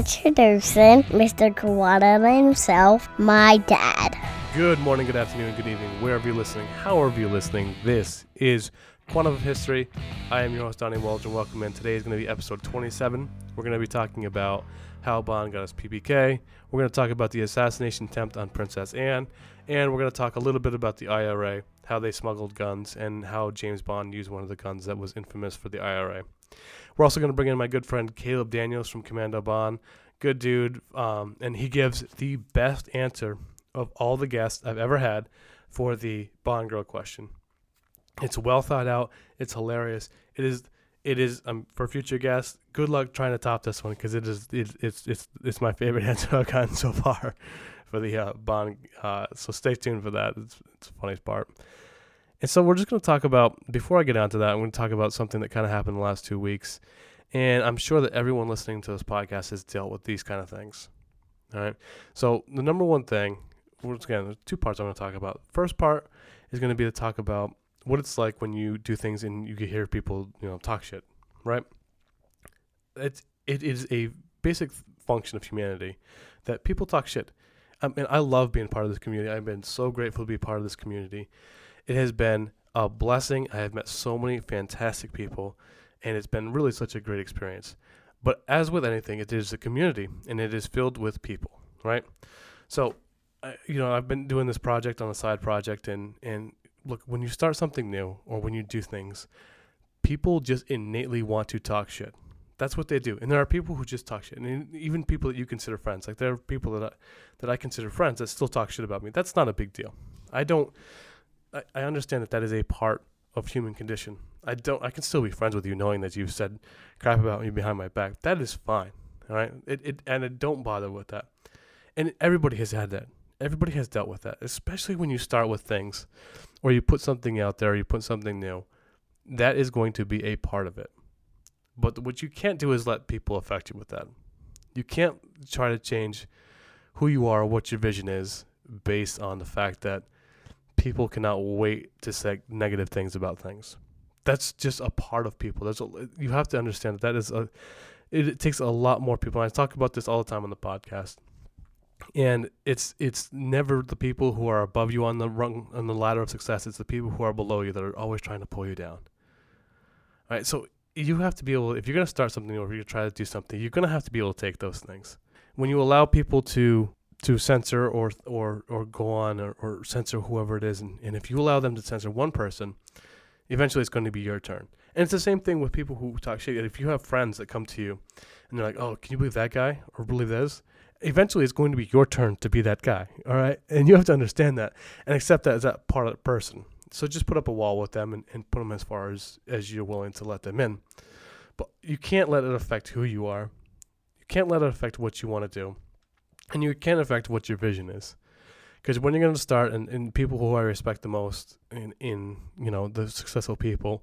Introducing Mr. Kawada himself, my dad. Good morning, good afternoon, good evening, wherever you're listening, however you're listening. This is Quantum of History. I am your host, Donnie Walsh, and welcome in. Today is going to be episode 27. We're going to be talking about how Bond got his PPK. We're going to talk about the assassination attempt on Princess Anne, and we're going to talk a little bit about the IRA, how they smuggled guns, and how James Bond used one of the guns that was infamous for the IRA. We're also going to bring in my good friend Caleb Daniels from Commando Bond. Good dude. Um, and he gives the best answer of all the guests I've ever had for the Bond girl question. It's well thought out. It's hilarious. It is. It is um, for future guests. Good luck trying to top this one because it is. It, it's it's it's my favorite answer I've gotten so far for the uh, Bond. Uh, so stay tuned for that. It's, it's the funniest part. And so we're just going to talk about, before I get onto that, I'm going to talk about something that kind of happened the last two weeks. And I'm sure that everyone listening to this podcast has dealt with these kind of things. All right. So the number one thing, once again, there's two parts I'm going to talk about. First part is going to be to talk about what it's like when you do things and you hear people, you know, talk shit, right? It's, it is a basic function of humanity that people talk shit. I mean, I love being part of this community. I've been so grateful to be part of this community. It has been a blessing. I have met so many fantastic people, and it's been really such a great experience. But as with anything, it is a community, and it is filled with people, right? So, I, you know, I've been doing this project on a side project, and and look, when you start something new or when you do things, people just innately want to talk shit. That's what they do, and there are people who just talk shit, and even people that you consider friends. Like there are people that I, that I consider friends that still talk shit about me. That's not a big deal. I don't. I, I understand that that is a part of human condition. I don't. I can still be friends with you, knowing that you've said crap about me behind my back. That is fine. All right. It, it and it don't bother with that. And everybody has had that. Everybody has dealt with that, especially when you start with things, or you put something out there, you put something new. That is going to be a part of it. But what you can't do is let people affect you with that. You can't try to change who you are, what your vision is, based on the fact that people cannot wait to say negative things about things. That's just a part of people. There's a, you have to understand that that is a it, it takes a lot more people. And I talk about this all the time on the podcast. And it's it's never the people who are above you on the rung on the ladder of success. It's the people who are below you that are always trying to pull you down. All right, so you have to be able. If you're going to start something or you're going to try to do something, you're going to have to be able to take those things. When you allow people to to censor or or or go on or, or censor whoever it is. And, and if you allow them to censor one person eventually it's going to be your turn. And it's the same thing with people who talk shit. If you have friends that come to you and they're like oh can you believe that guy or believe this? Eventually it's going to be your turn to be that guy all right? And you have to understand that and accept that as that part of the person. So just put up a wall with them and, and put them as far as as you're willing to let them in. But you can't let it affect who you are. You can't let it affect what you want to do and you can affect what your vision is. Because when you're going to start and, and people who i respect the most in, in you know the successful people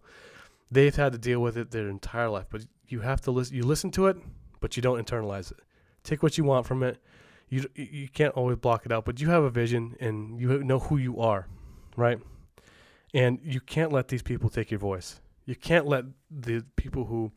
they've had to deal with it their entire life but you have to listen you listen to it but you don't internalize it. Take what you want from it. You you can't always block it out but you have a vision and you know who you are right? And you can't let these people take your voice. You can't let the people who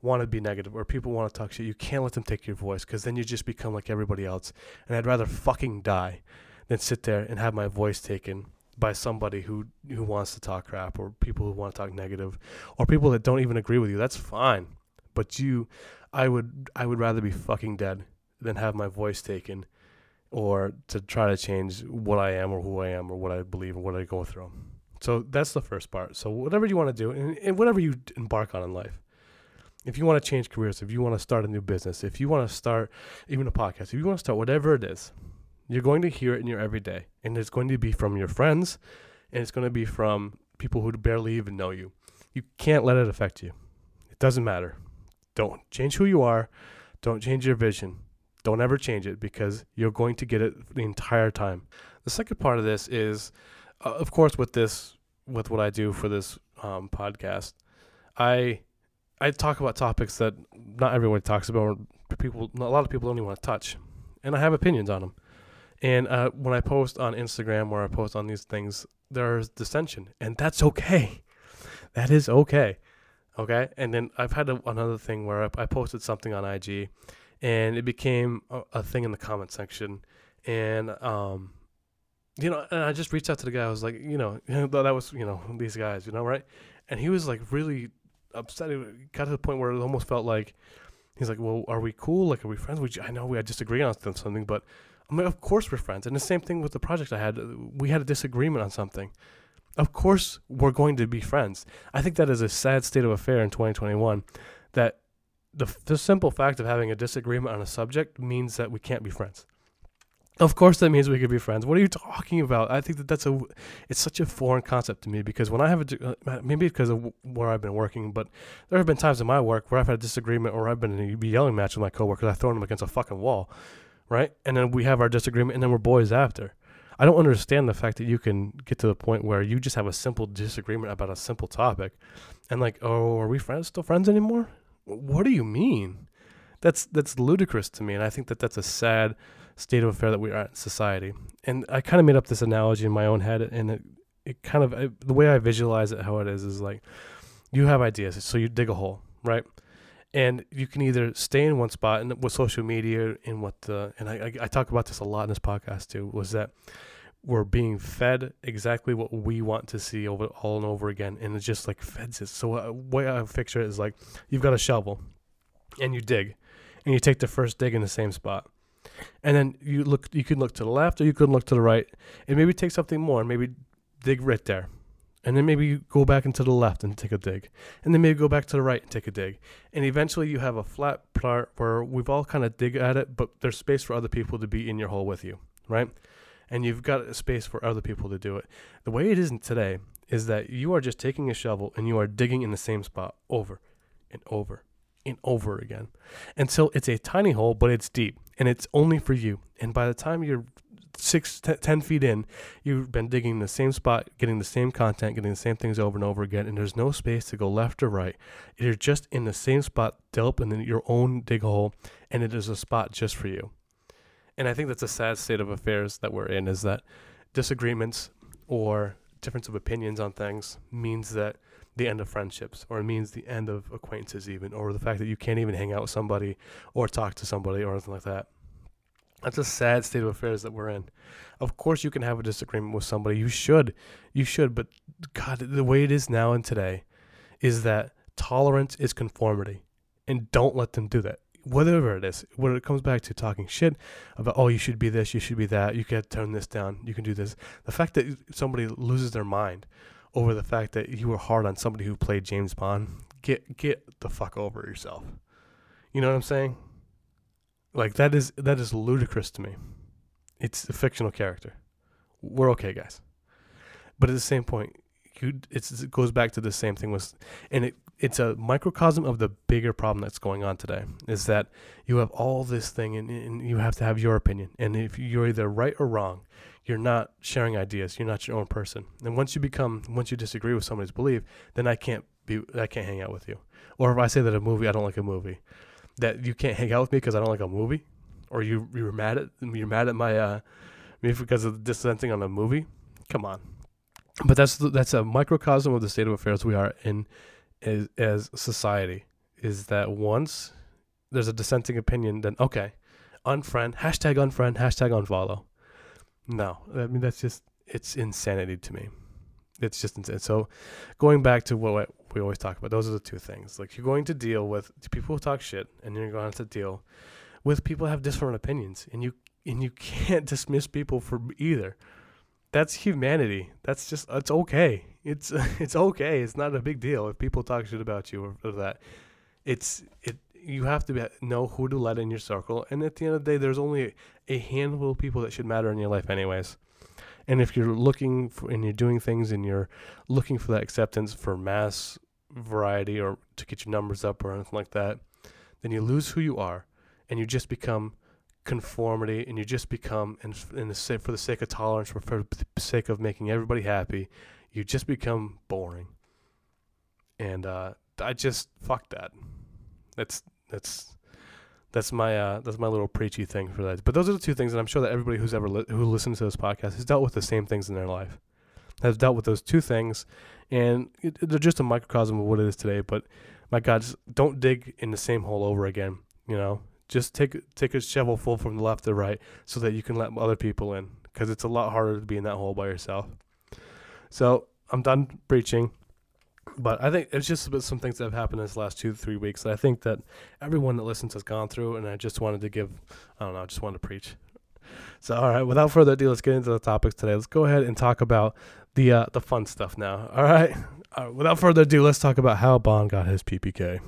want to be negative or people want to talk shit, you can't let them take your voice because then you just become like everybody else. And I'd rather fucking die than sit there and have my voice taken by somebody who who wants to talk crap or people who want to talk negative or people that don't even agree with you. That's fine. But you I would I would rather be fucking dead than have my voice taken or to try to change what I am or who I am or what I believe or what I go through. So that's the first part. So whatever you want to do and, and whatever you embark on in life, if you want to change careers, if you want to start a new business, if you want to start even a podcast, if you want to start whatever it is, you're going to hear it in your everyday. And it's going to be from your friends and it's going to be from people who barely even know you. You can't let it affect you. It doesn't matter. Don't change who you are. Don't change your vision. Don't ever change it because you're going to get it the entire time. The second part of this is, uh, of course, with this, with what I do for this um, podcast, I I talk about topics that not everyone talks about, or people, a lot of people don't even want to touch, and I have opinions on them. And uh, when I post on Instagram or I post on these things, there's dissension, and that's okay. That is okay. Okay. And then I've had a, another thing where I, I posted something on IG, and it became a, a thing in the comment section. And um, you know, and I just reached out to the guy. I was like, you know, that was you know these guys, you know, right? And he was like really upset. It got to the point where it almost felt like he's like, well, are we cool? Like, are we friends? We, I know we disagree on something, but I mean, of course we're friends. And the same thing with the project I had. We had a disagreement on something. Of course we're going to be friends. I think that is a sad state of affair in 2021. That the the simple fact of having a disagreement on a subject means that we can't be friends. Of course, that means we could be friends. What are you talking about? I think that that's a, it's such a foreign concept to me because when I have a, uh, maybe because of where I've been working, but there have been times in my work where I've had a disagreement or I've been in a yelling match with my coworkers. I've thrown them against a fucking wall, right? And then we have our disagreement and then we're boys after. I don't understand the fact that you can get to the point where you just have a simple disagreement about a simple topic and like, oh, are we friends, still friends anymore? What do you mean? That's, that's ludicrous to me. And I think that that's a sad, state of affair that we are in society. And I kind of made up this analogy in my own head, and it, it kind of I, the way I visualize it, how it is, is like you have ideas, so you dig a hole, right? And you can either stay in one spot, and with social media, and what the and I, I, I talk about this a lot in this podcast too, was that we're being fed exactly what we want to see over all and over again, and it just like feds it. So uh, way I picture it is like you've got a shovel, and you dig, and you take the first dig in the same spot and then you look you can look to the left or you can look to the right. And maybe take something more and maybe dig right there. And then maybe you go back into the left and take a dig. And then maybe go back to the right and take a dig. And eventually you have a flat part where we've all kind of dig at it but there's space for other people to be in your hole with you right? And you've got a space for other people to do it. The way it isn't today is that you are just taking a shovel and you are digging in the same spot over and over and over again. Until it's a tiny hole, but it's deep and it's only for you. And by the time you're six, t- ten feet in, you've been digging the same spot, getting the same content, getting the same things over and over again, and there's no space to go left or right. You're just in the same spot, deep in your own dig hole, and it is a spot just for you. And I think that's a sad state of affairs that we're in is that disagreements or difference of opinions on things means that the end of friendships or it means the end of acquaintances even or the fact that you can't even hang out with somebody or talk to somebody or anything like that. That's a sad state of affairs that we're in. Of course you can have a disagreement with somebody. You should. You should but god the way it is now and today is that tolerance is conformity and don't let them do that. Whatever it is when it comes back to talking shit about oh you should be this you should be that you can turn this down you can do this the fact that somebody loses their mind over the fact that you were hard on somebody who played James Bond, get get the fuck over yourself. You know what I'm saying? Like that is that is ludicrous to me. It's a fictional character. We're okay, guys. But at the same point, you it goes back to the same thing with and it it's a microcosm of the bigger problem that's going on today is that you have all this thing and, and you have to have your opinion and if you're either right or wrong you're not sharing ideas. You're not your own person. And once you become, once you disagree with somebody's belief, then I can't be, I can't hang out with you. Or if I say that a movie, I don't like a movie, that you can't hang out with me because I don't like a movie, or you you're mad at you're mad at my uh, me because of dissenting on a movie. Come on. But that's that's a microcosm of the state of affairs we are in as, as society. Is that once there's a dissenting opinion, then okay, unfriend, hashtag unfriend, hashtag unfollow. No, I mean that's just it's insanity to me. It's just insane. So, going back to what we always talk about, those are the two things. Like you're going to deal with people who talk shit, and you're going to deal with people who have different opinions, and you and you can't dismiss people for either. That's humanity. That's just it's okay. It's it's okay. It's not a big deal if people talk shit about you or, or that. It's it you have to be, know who to let in your circle. And at the end of the day, there's only a handful of people that should matter in your life, anyways. And if you're looking for, and you're doing things and you're looking for that acceptance for mass variety or to get your numbers up or anything like that, then you lose who you are and you just become conformity and you just become, and in the, for the sake of tolerance, for, for the sake of making everybody happy, you just become boring. And uh, I just, fuck that. That's that's that's my uh, that's my little preachy thing for that. But those are the two things, and I'm sure that everybody who's ever li- who listens to this podcast has dealt with the same things in their life, has dealt with those two things, and it, they're just a microcosm of what it is today. But my God, don't dig in the same hole over again. You know, Just take take a shovel full from the left to right so that you can let other people in because it's a lot harder to be in that hole by yourself. So I'm done preaching, but I think it's just some things that have happened in this last two three weeks that I think that everyone that listens has gone through, and I just wanted to give I don't know, I just wanted to preach. So all right, without further ado, let's get into the topics today. Let's go ahead and talk about the uh, the fun stuff now. All right. All right, without further ado, let's talk about how Bond got his PPK.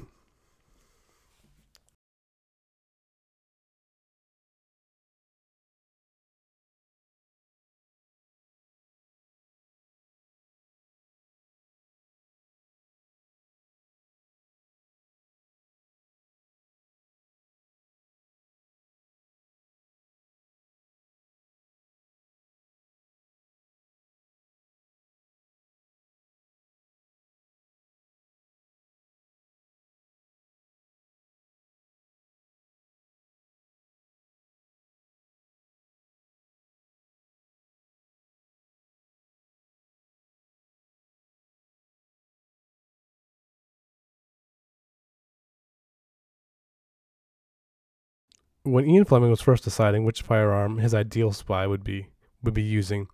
When Ian Fleming was first deciding which firearm his ideal spy would be would be using,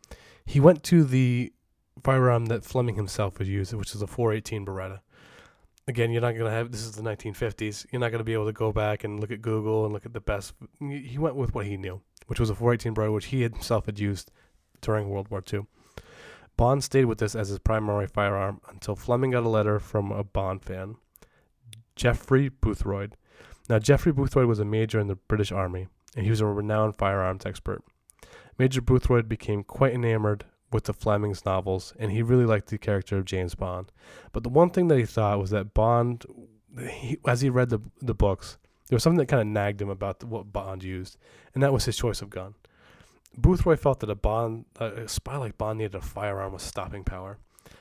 he went to the firearm that Fleming himself would use, which is a 418 Beretta. Again, you're not gonna have this is the 1950s. You're not gonna be able to go back and look at Google and look at the best. He went with what he knew, which was a 418 Beretta, which he himself had used during World War II. Bond stayed with this as his primary firearm until Fleming got a letter from a Bond fan, Geoffrey Boothroyd, now, Geoffrey Boothroyd was a major in the British Army, and he was a renowned firearms expert. Major Boothroyd became quite enamored with the Fleming's novels, and he really liked the character of James Bond. But the one thing that he thought was that Bond, he, as he read the the books, there was something that kind of nagged him about the, what Bond used, and that was his choice of gun. Boothroyd felt that a Bond, a spy like Bond, needed a firearm with stopping power.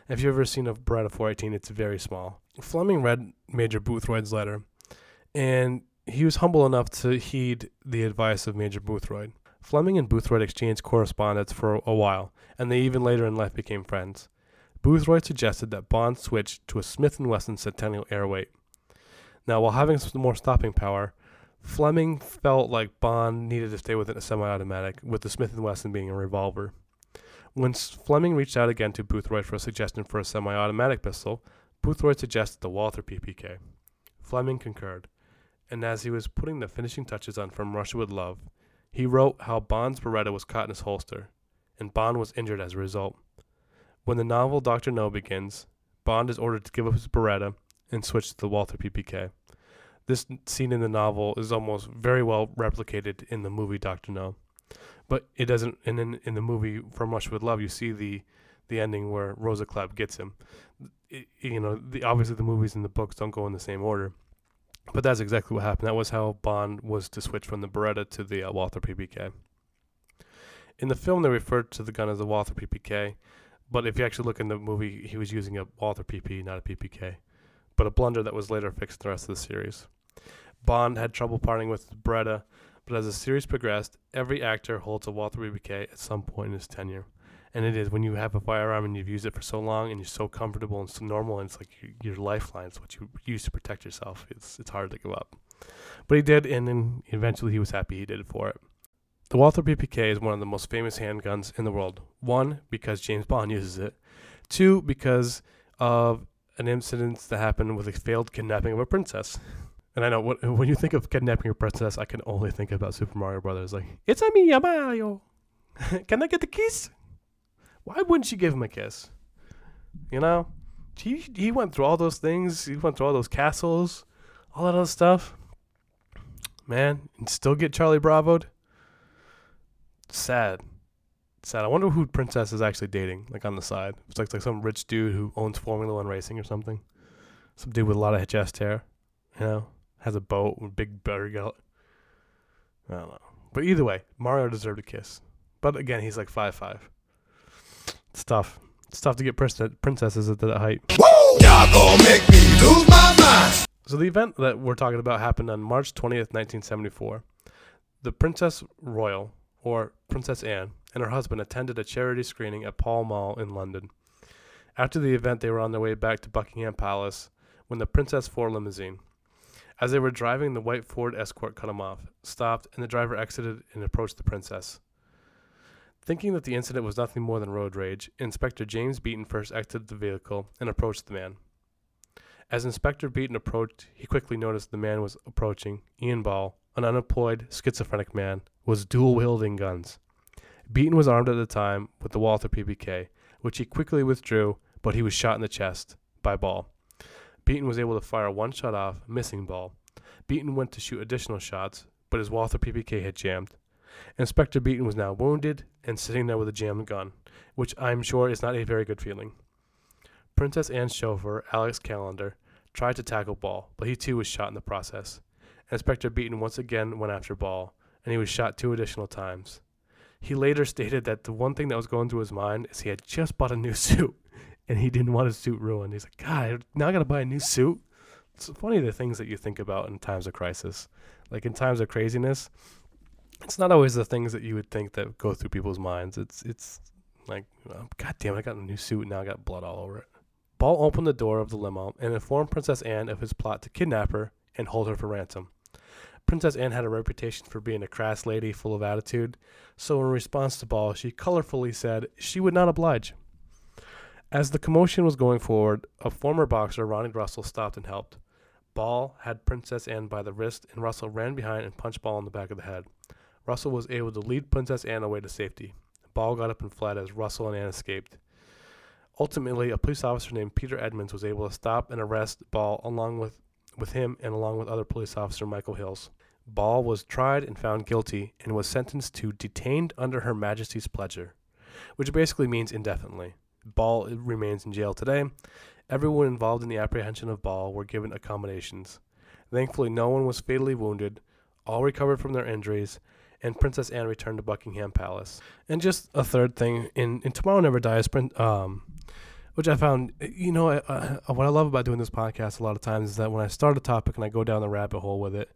If you've ever seen a Beretta 418, it's very small. Fleming read Major Boothroyd's letter and he was humble enough to heed the advice of Major Boothroyd. Fleming and Boothroyd exchanged correspondence for a while, and they even later in life became friends. Boothroyd suggested that Bond switch to a Smith & Wesson Centennial Airweight. Now, while having some more stopping power, Fleming felt like Bond needed to stay within a semi-automatic, with the Smith & Wesson being a revolver. When Fleming reached out again to Boothroyd for a suggestion for a semi-automatic pistol, Boothroyd suggested the Walther PPK. Fleming concurred and as he was putting the finishing touches on From Russia with Love, he wrote how Bond's Beretta was caught in his holster, and Bond was injured as a result. When the novel Dr. No begins, Bond is ordered to give up his Beretta and switch to the Walther PPK. This scene in the novel is almost very well replicated in the movie Dr. No. But it doesn't, and in, in the movie From Russia with Love, you see the, the ending where Rosa Klebb gets him. It, you know, the, obviously the movies and the books don't go in the same order but that's exactly what happened. That was how Bond was to switch from the Beretta to the uh, Walther PPK. In the film, they referred to the gun as the Walther PPK, but if you actually look in the movie, he was using a Walther PP, not a PPK, but a blunder that was later fixed in the rest of the series. Bond had trouble parting with Beretta, but as the series progressed, every actor holds a Walther PPK at some point in his tenure and it is when you have a firearm and you've used it for so long and you're so comfortable and so normal and it's like your, your lifeline it's what you use to protect yourself it's it's hard to give up but he did and then eventually he was happy he did it for it the walther ppk is one of the most famous handguns in the world one because james bond uses it two because of an incident that happened with a failed kidnapping of a princess and I know what, when you think of kidnapping a princess, I can only think about Super Mario Brothers. Like, it's a me, a Mario. can I get the keys? Why wouldn't she give him a kiss? You know, he he went through all those things. He went through all those castles, all that other stuff. Man, and still get Charlie Bravoed. Sad, sad. I wonder who Princess is actually dating, like on the side. It's like like some rich dude who owns Formula One racing or something. Some dude with a lot of chest hair, you know, has a boat with big butter gullet. I don't know, but either way, Mario deserved a kiss. But again, he's like five five. It's tough. It's tough to get princesses at that height. Y'all gonna make me lose my mind. So the event that we're talking about happened on March 20th, 1974. The Princess Royal, or Princess Anne, and her husband attended a charity screening at Pall Mall in London. After the event, they were on their way back to Buckingham Palace when the Princess Four limousine. As they were driving, the white Ford Escort cut him off, stopped, and the driver exited and approached the princess. Thinking that the incident was nothing more than road rage, Inspector James Beaton first exited the vehicle and approached the man. As Inspector Beaton approached, he quickly noticed the man was approaching. Ian Ball, an unemployed, schizophrenic man, was dual wielding guns. Beaton was armed at the time with the Walther PPK, which he quickly withdrew, but he was shot in the chest by Ball. Beaton was able to fire one shot off, missing Ball. Beaton went to shoot additional shots, but his Walther PPK had jammed. Inspector Beaton was now wounded and sitting there with a jammed gun, which I'm sure is not a very good feeling. Princess Anne's chauffeur, Alex Callender, tried to tackle Ball, but he too was shot in the process. Inspector Beaton once again went after Ball, and he was shot two additional times. He later stated that the one thing that was going through his mind is he had just bought a new suit, and he didn't want his suit ruined. He's like, God, now I gotta buy a new suit. It's funny the things that you think about in times of crisis. Like in times of craziness, it's not always the things that you would think that go through people's minds. It's it's like, oh, God damn, it, I got a new suit and now I got blood all over it. Ball opened the door of the limo and informed Princess Anne of his plot to kidnap her and hold her for ransom. Princess Anne had a reputation for being a crass lady full of attitude, so in response to Ball, she colorfully said she would not oblige. As the commotion was going forward, a former boxer, Ronnie Russell, stopped and helped. Ball had Princess Anne by the wrist, and Russell ran behind and punched Ball in the back of the head. Russell was able to lead Princess Anne away to safety. Ball got up and fled as Russell and Anne escaped. Ultimately, a police officer named Peter Edmonds was able to stop and arrest Ball along with, with him and along with other police officer Michael Hills. Ball was tried and found guilty and was sentenced to detained under Her Majesty's pleasure, which basically means indefinitely. Ball remains in jail today. Everyone involved in the apprehension of Ball were given accommodations. Thankfully, no one was fatally wounded. All recovered from their injuries, and Princess Anne returned to Buckingham Palace. And just a third thing in, in Tomorrow Never Dies, um, which I found, you know, uh, what I love about doing this podcast a lot of times is that when I start a topic and I go down the rabbit hole with it,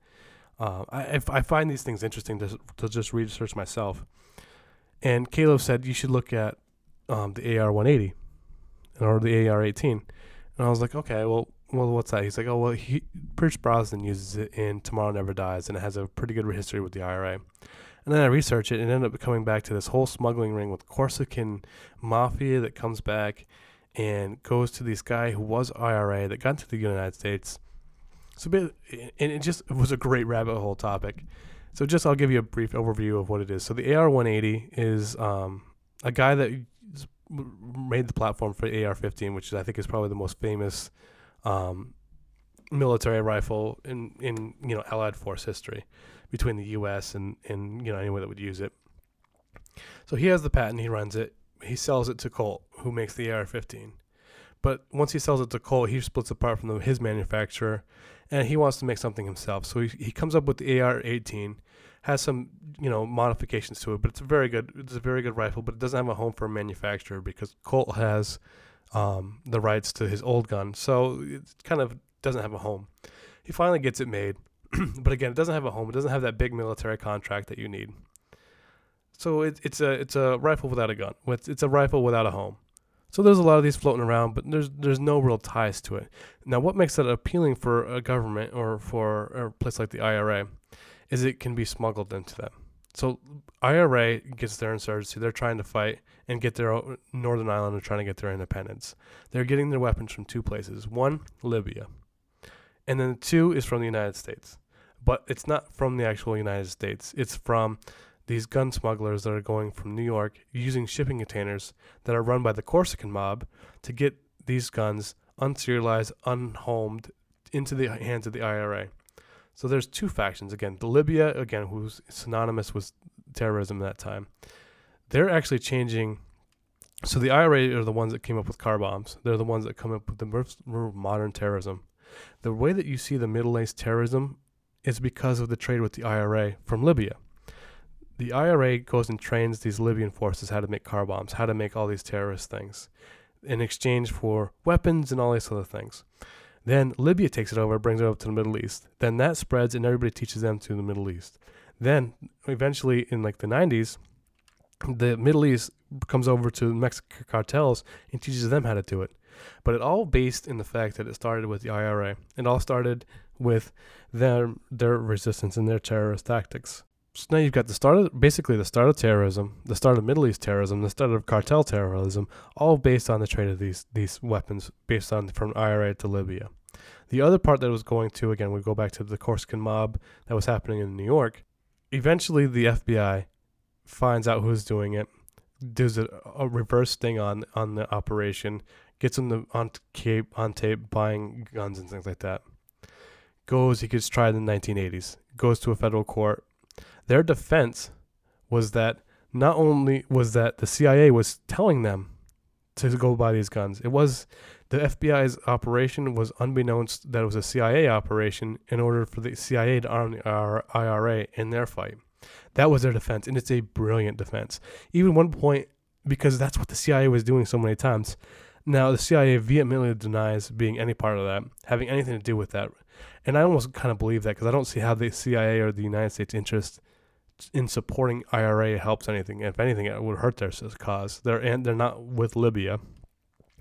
uh, I, I find these things interesting to, to just research myself. And Caleb said you should look at um, the AR 180 or the AR 18. And I was like, okay, well, well, what's that? He's like, oh, well, he, Pierce Brosnan uses it in Tomorrow Never Dies, and it has a pretty good history with the IRA. And then I research it and ended up coming back to this whole smuggling ring with Corsican mafia that comes back and goes to this guy who was IRA that got into the United States. So, and it just was a great rabbit hole topic. So, just I'll give you a brief overview of what it is. So, the AR 180 is um, a guy that made the platform for AR 15, which I think is probably the most famous um, military rifle in, in you know Allied force history between the U.S. and, and you know anyone that would use it. So he has the patent. He runs it. He sells it to Colt, who makes the AR-15. But once he sells it to Colt, he splits apart from the, his manufacturer, and he wants to make something himself. So he, he comes up with the AR-18, has some you know modifications to it, but it's a very good it's a very good rifle. But it doesn't have a home for a manufacturer because Colt has um, the rights to his old gun, so it kind of doesn't have a home. He finally gets it made, but again, it doesn't have a home. It doesn't have that big military contract that you need. So it, it's a it's a rifle without a gun. It's, it's a rifle without a home. So there's a lot of these floating around, but there's there's no real ties to it. Now, what makes that appealing for a government or for a place like the IRA is it can be smuggled into them. So IRA gets their insurgency. They're trying to fight and get their Northern Ireland are trying to get their independence. They're getting their weapons from two places. One, Libya, and then two is from the United States. But it's not from the actual United States. It's from these gun smugglers that are going from New York using shipping containers that are run by the Corsican mob to get these guns unserialized, unhomed into the hands of the IRA. So there's two factions. Again, the Libya, again, who's synonymous with terrorism at that time. They're actually changing. So the IRA are the ones that came up with car bombs. They're the ones that come up with the most modern terrorism. The way that you see the Middle East terrorism is because of the trade with the IRA from Libya. The IRA goes and trains these Libyan forces how to make car bombs, how to make all these terrorist things in exchange for weapons and all these other things. Then Libya takes it over, brings it over to the Middle East. Then that spreads and everybody teaches them to the Middle East. Then eventually in like the 90s, the Middle East comes over to Mexican cartels and teaches them how to do it. But it all based in the fact that it started with the IRA. It all started with their their resistance and their terrorist tactics. So now you've got the start of basically the start of terrorism, the start of Middle East terrorism, the start of cartel terrorism, all based on the trade of these these weapons, based on from IRA to Libya. The other part that was going to again, we go back to the Corsican mob that was happening in New York. Eventually, the FBI finds out who's doing it, does a, a reverse thing on on the operation, gets them the, on tape on tape buying guns and things like that. Goes, he gets tried in the 1980s. Goes to a federal court. Their defense was that not only was that the CIA was telling them to go buy these guns, it was the FBI's operation was unbeknownst that it was a CIA operation in order for the CIA to arm the IRA in their fight. That was their defense, and it's a brilliant defense. Even one point, because that's what the CIA was doing so many times. Now, the CIA vehemently denies being any part of that, having anything to do with that. And I almost kind of believe that because I don't see how the CIA or the United States interest in supporting IRA helps anything. If anything, it would hurt their cause. They're and they're not with Libya.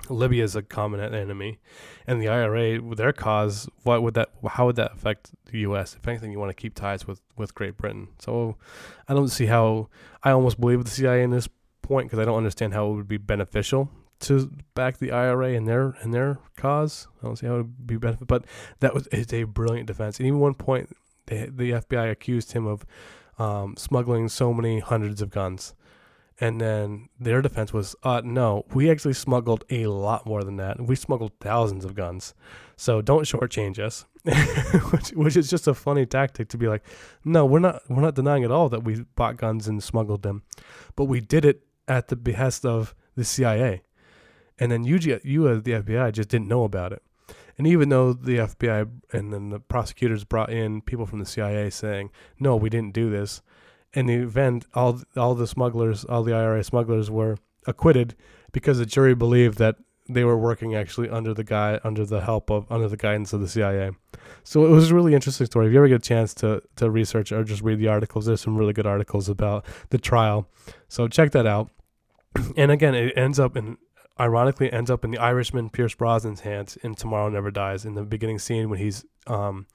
Libya is a common enemy, and the IRA, their cause, what would that? How would that affect the U.S.? If anything, you want to keep ties with with Great Britain. So, I don't see how. I almost believe the CIA in this point because I don't understand how it would be beneficial to back the IRA and their and their cause. I don't see how it would be benefit, but that was is a brilliant defense. And even one point, the the FBI accused him of um, smuggling so many hundreds of guns. And then their defense was, uh, no, we actually smuggled a lot more than that. We smuggled thousands of guns. So don't shortchange us, which, which is just a funny tactic to be like, no, we're not, we're not denying at all that we bought guns and smuggled them, but we did it at the behest of the CIA. And then you, you as the FBI just didn't know about it. And even though the FBI and then the prosecutors brought in people from the CIA saying, no, we didn't do this, in the event, all all the smugglers, all the IRA smugglers were acquitted because the jury believed that they were working actually under the guy under the help of under the guidance of the CIA. So it was a really interesting story. If you ever get a chance to to research or just read the articles, there's some really good articles about the trial. So check that out. And again, it ends up in ironically ends up in the Irishman Pierce Brosnan's hands in Tomorrow Never Dies in the beginning scene when he's um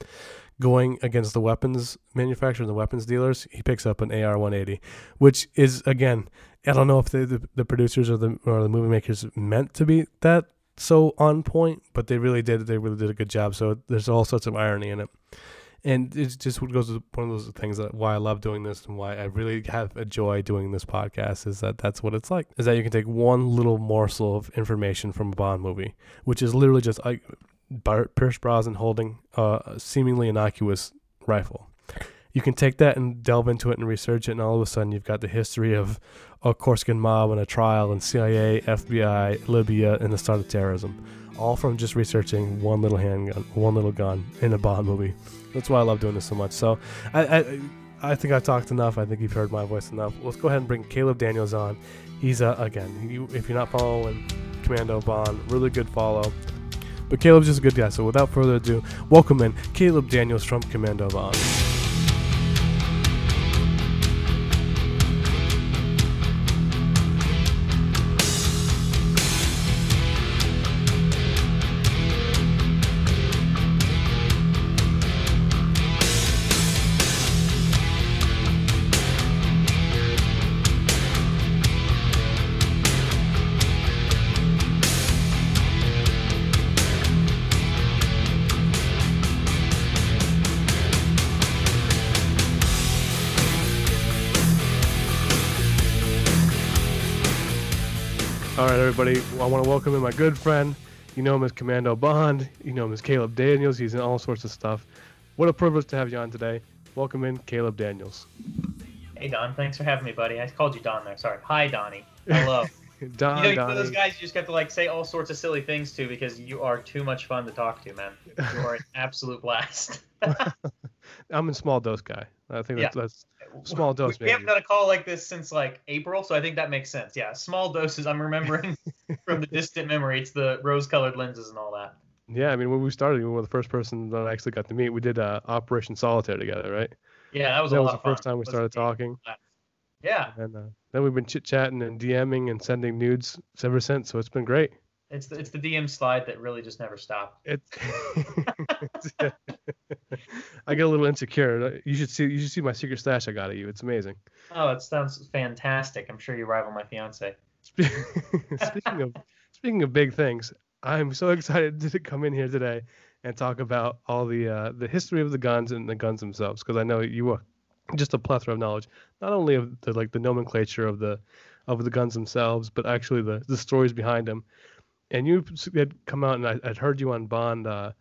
going against the weapons manufacturer, and the weapons dealers, he picks up an AR-180, which is again, I don't know if the, the, the producers or the or the movie makers meant to be that so on point, but they really did. They really did a good job. So there's all sorts of irony in it, and it just goes to one of those things that why I love doing this and why I really have a joy doing this podcast is that that's what it's like. Is that you can take one little morsel of information from a Bond movie, which is literally just like Pierce Brosnan holding a seemingly innocuous rifle. You can take that and delve into it and research it, and all of a sudden you've got the history of a Corsican mob and a trial, and CIA, FBI, Libya, and the start of terrorism, all from just researching one little handgun, one little gun in a Bond movie. That's why I love doing this so much. So, I, I, I think I've talked enough. I think you've heard my voice enough. Let's go ahead and bring Caleb Daniels on. He's uh, again, you, if you're not following Commando Bond, really good follow. But Caleb's just a good guy, so without further ado, welcome in Caleb Daniels from Commando Bond. Everybody. I want to welcome in my good friend. You know him as Commando Bond. You know him as Caleb Daniels. He's in all sorts of stuff. What a privilege to have you on today. Welcome in, Caleb Daniels. Hey, Don. Thanks for having me, buddy. I called you Don there. Sorry. Hi, Donnie. Hello. Don, you know, Donnie. those guys you just have to like say all sorts of silly things to because you are too much fun to talk to, man. You are an absolute blast. I'm a small dose guy. I think that's, Yeah. that's small dose. we haven't done a call like this since like April, so I think that makes sense. Yeah, small doses. I'm remembering from the distant memory. It's the rose-colored lenses and all that. Yeah, I mean, when we started, you were the first person that I actually got to meet. We did uh, Operation Solitaire together, right? Yeah, that was that a was lot the of fun. first time we started talking. Yeah, And uh, then we've been chit chatting and DMing and sending nudes ever since. So it's been great. It's the, it's the DM slide that really just never stopped. It's, I get a little insecure. You should see you should see my secret stash I got at you. It's amazing. Oh, it sounds fantastic. I'm sure you rival my fiance. speaking of speaking of big things, I'm so excited to come in here today and talk about all the uh, the history of the guns and the guns themselves because I know you are just a plethora of knowledge, not only of the like the nomenclature of the of the guns themselves, but actually the the stories behind them. And you had come out and I, would heard you on Bond uh,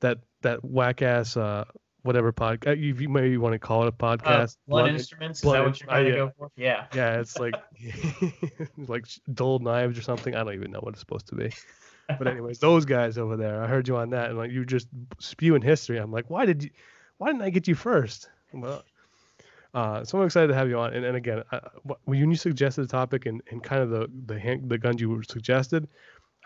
that that whack ass uh, whatever podcast you, you maybe want to call it a podcast. Uh, blunt, blunt instruments. Is that what you're trying to go for? Yeah. Yeah, it's like like dull knives or something. I don't even know what it's supposed to be. But anyways, those guys over there, I heard you on that, and like you just spewing history. I'm like, why did you? Why didn't I get you first? Well, uh, so I'm excited to have you on. And, and again, uh, when you suggested the topic and, and kind of the the hand, the guns you were suggested,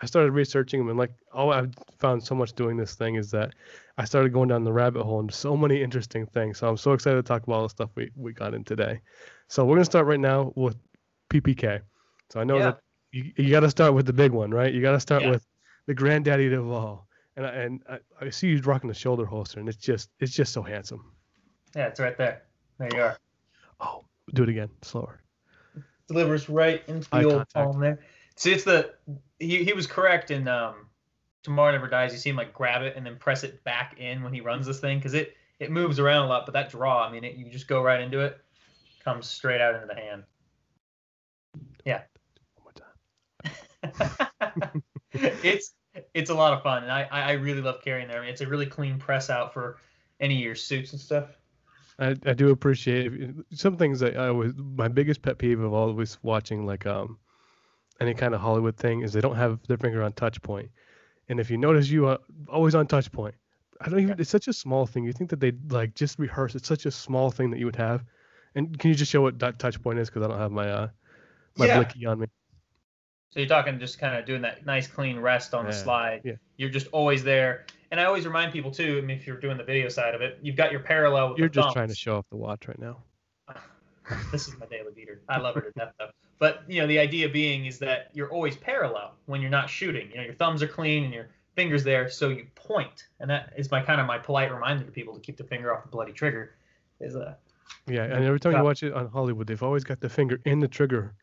I started researching them, and like all I've found so much doing this thing is that I started going down the rabbit hole and so many interesting things. So I'm so excited to talk about all the stuff we, we got in today. So we're gonna start right now with PPK. So I know yeah. that you, you got to start with the big one, right? You got to start yeah. with the granddaddy of all. And I, and I, I see you rocking the shoulder holster, and it's just it's just so handsome. Yeah, it's right there. There you are. Oh, do it again, slower. Delivers right into the Eye old contact. palm there. See, it's the he, he was correct in um, Tomorrow Never Dies. You see him like grab it and then press it back in when he runs this thing because it it moves around a lot. But that draw, I mean, it, you just go right into it, comes straight out into the hand. Yeah. One more time. it's it's a lot of fun, and I I really love carrying there. I mean, it's a really clean press out for any of your suits and stuff. I, I do appreciate it. some things that I was my biggest pet peeve of always watching like um any kind of Hollywood thing is they don't have their finger on touch point. And if you notice, you are always on touch point. I don't even. It's such a small thing. You think that they like just rehearse. It's such a small thing that you would have. And can you just show what that touch point is? Because I don't have my uh my yeah. blicky on me. So you're talking just kind of doing that nice clean rest on yeah. the slide. Yeah. You're just always there. And I always remind people too. I mean, if you're doing the video side of it, you've got your parallel. you're just thumbs. trying to show off the watch right now. this is my daily beater. I love her to death though. But you know, the idea being is that you're always parallel when you're not shooting. You know, your thumbs are clean and your fingers there, so you point, and that is my kind of my polite reminder to people to keep the finger off the bloody trigger. Is a uh, yeah, and every time you watch it on Hollywood, they've always got the finger in the trigger,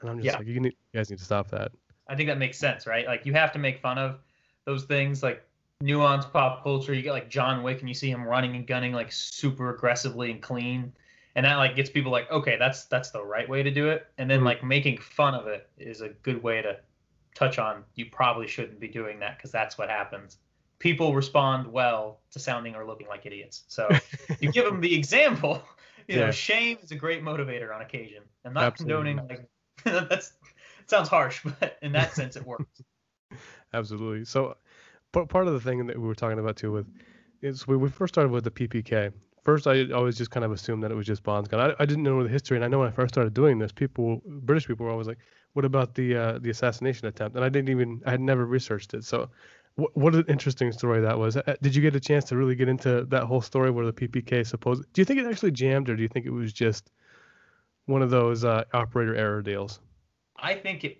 and I'm just yeah. like, you, need, you guys need to stop that. I think that makes sense, right? Like you have to make fun of those things, like nuanced pop culture. You get like John Wick, and you see him running and gunning like super aggressively and clean and that like gets people like okay that's that's the right way to do it and then mm-hmm. like making fun of it is a good way to touch on you probably shouldn't be doing that because that's what happens people respond well to sounding or looking like idiots so you give them the example you know shame is a great motivator on occasion i'm not Absolutely. condoning like that's it sounds harsh but in that sense it works Absolutely. So, part of the thing that we were talking about too with is we, we first started with the PPK, first I always just kind of assumed that it was just Bond's gun. I, I didn't know the history, and I know when I first started doing this, people, British people, were always like, "What about the uh, the assassination attempt?" And I didn't even, I had never researched it. So, what, what an interesting story that was. Uh, did you get a chance to really get into that whole story where the PPK supposed? Do you think it actually jammed, or do you think it was just one of those uh, operator error deals? I think it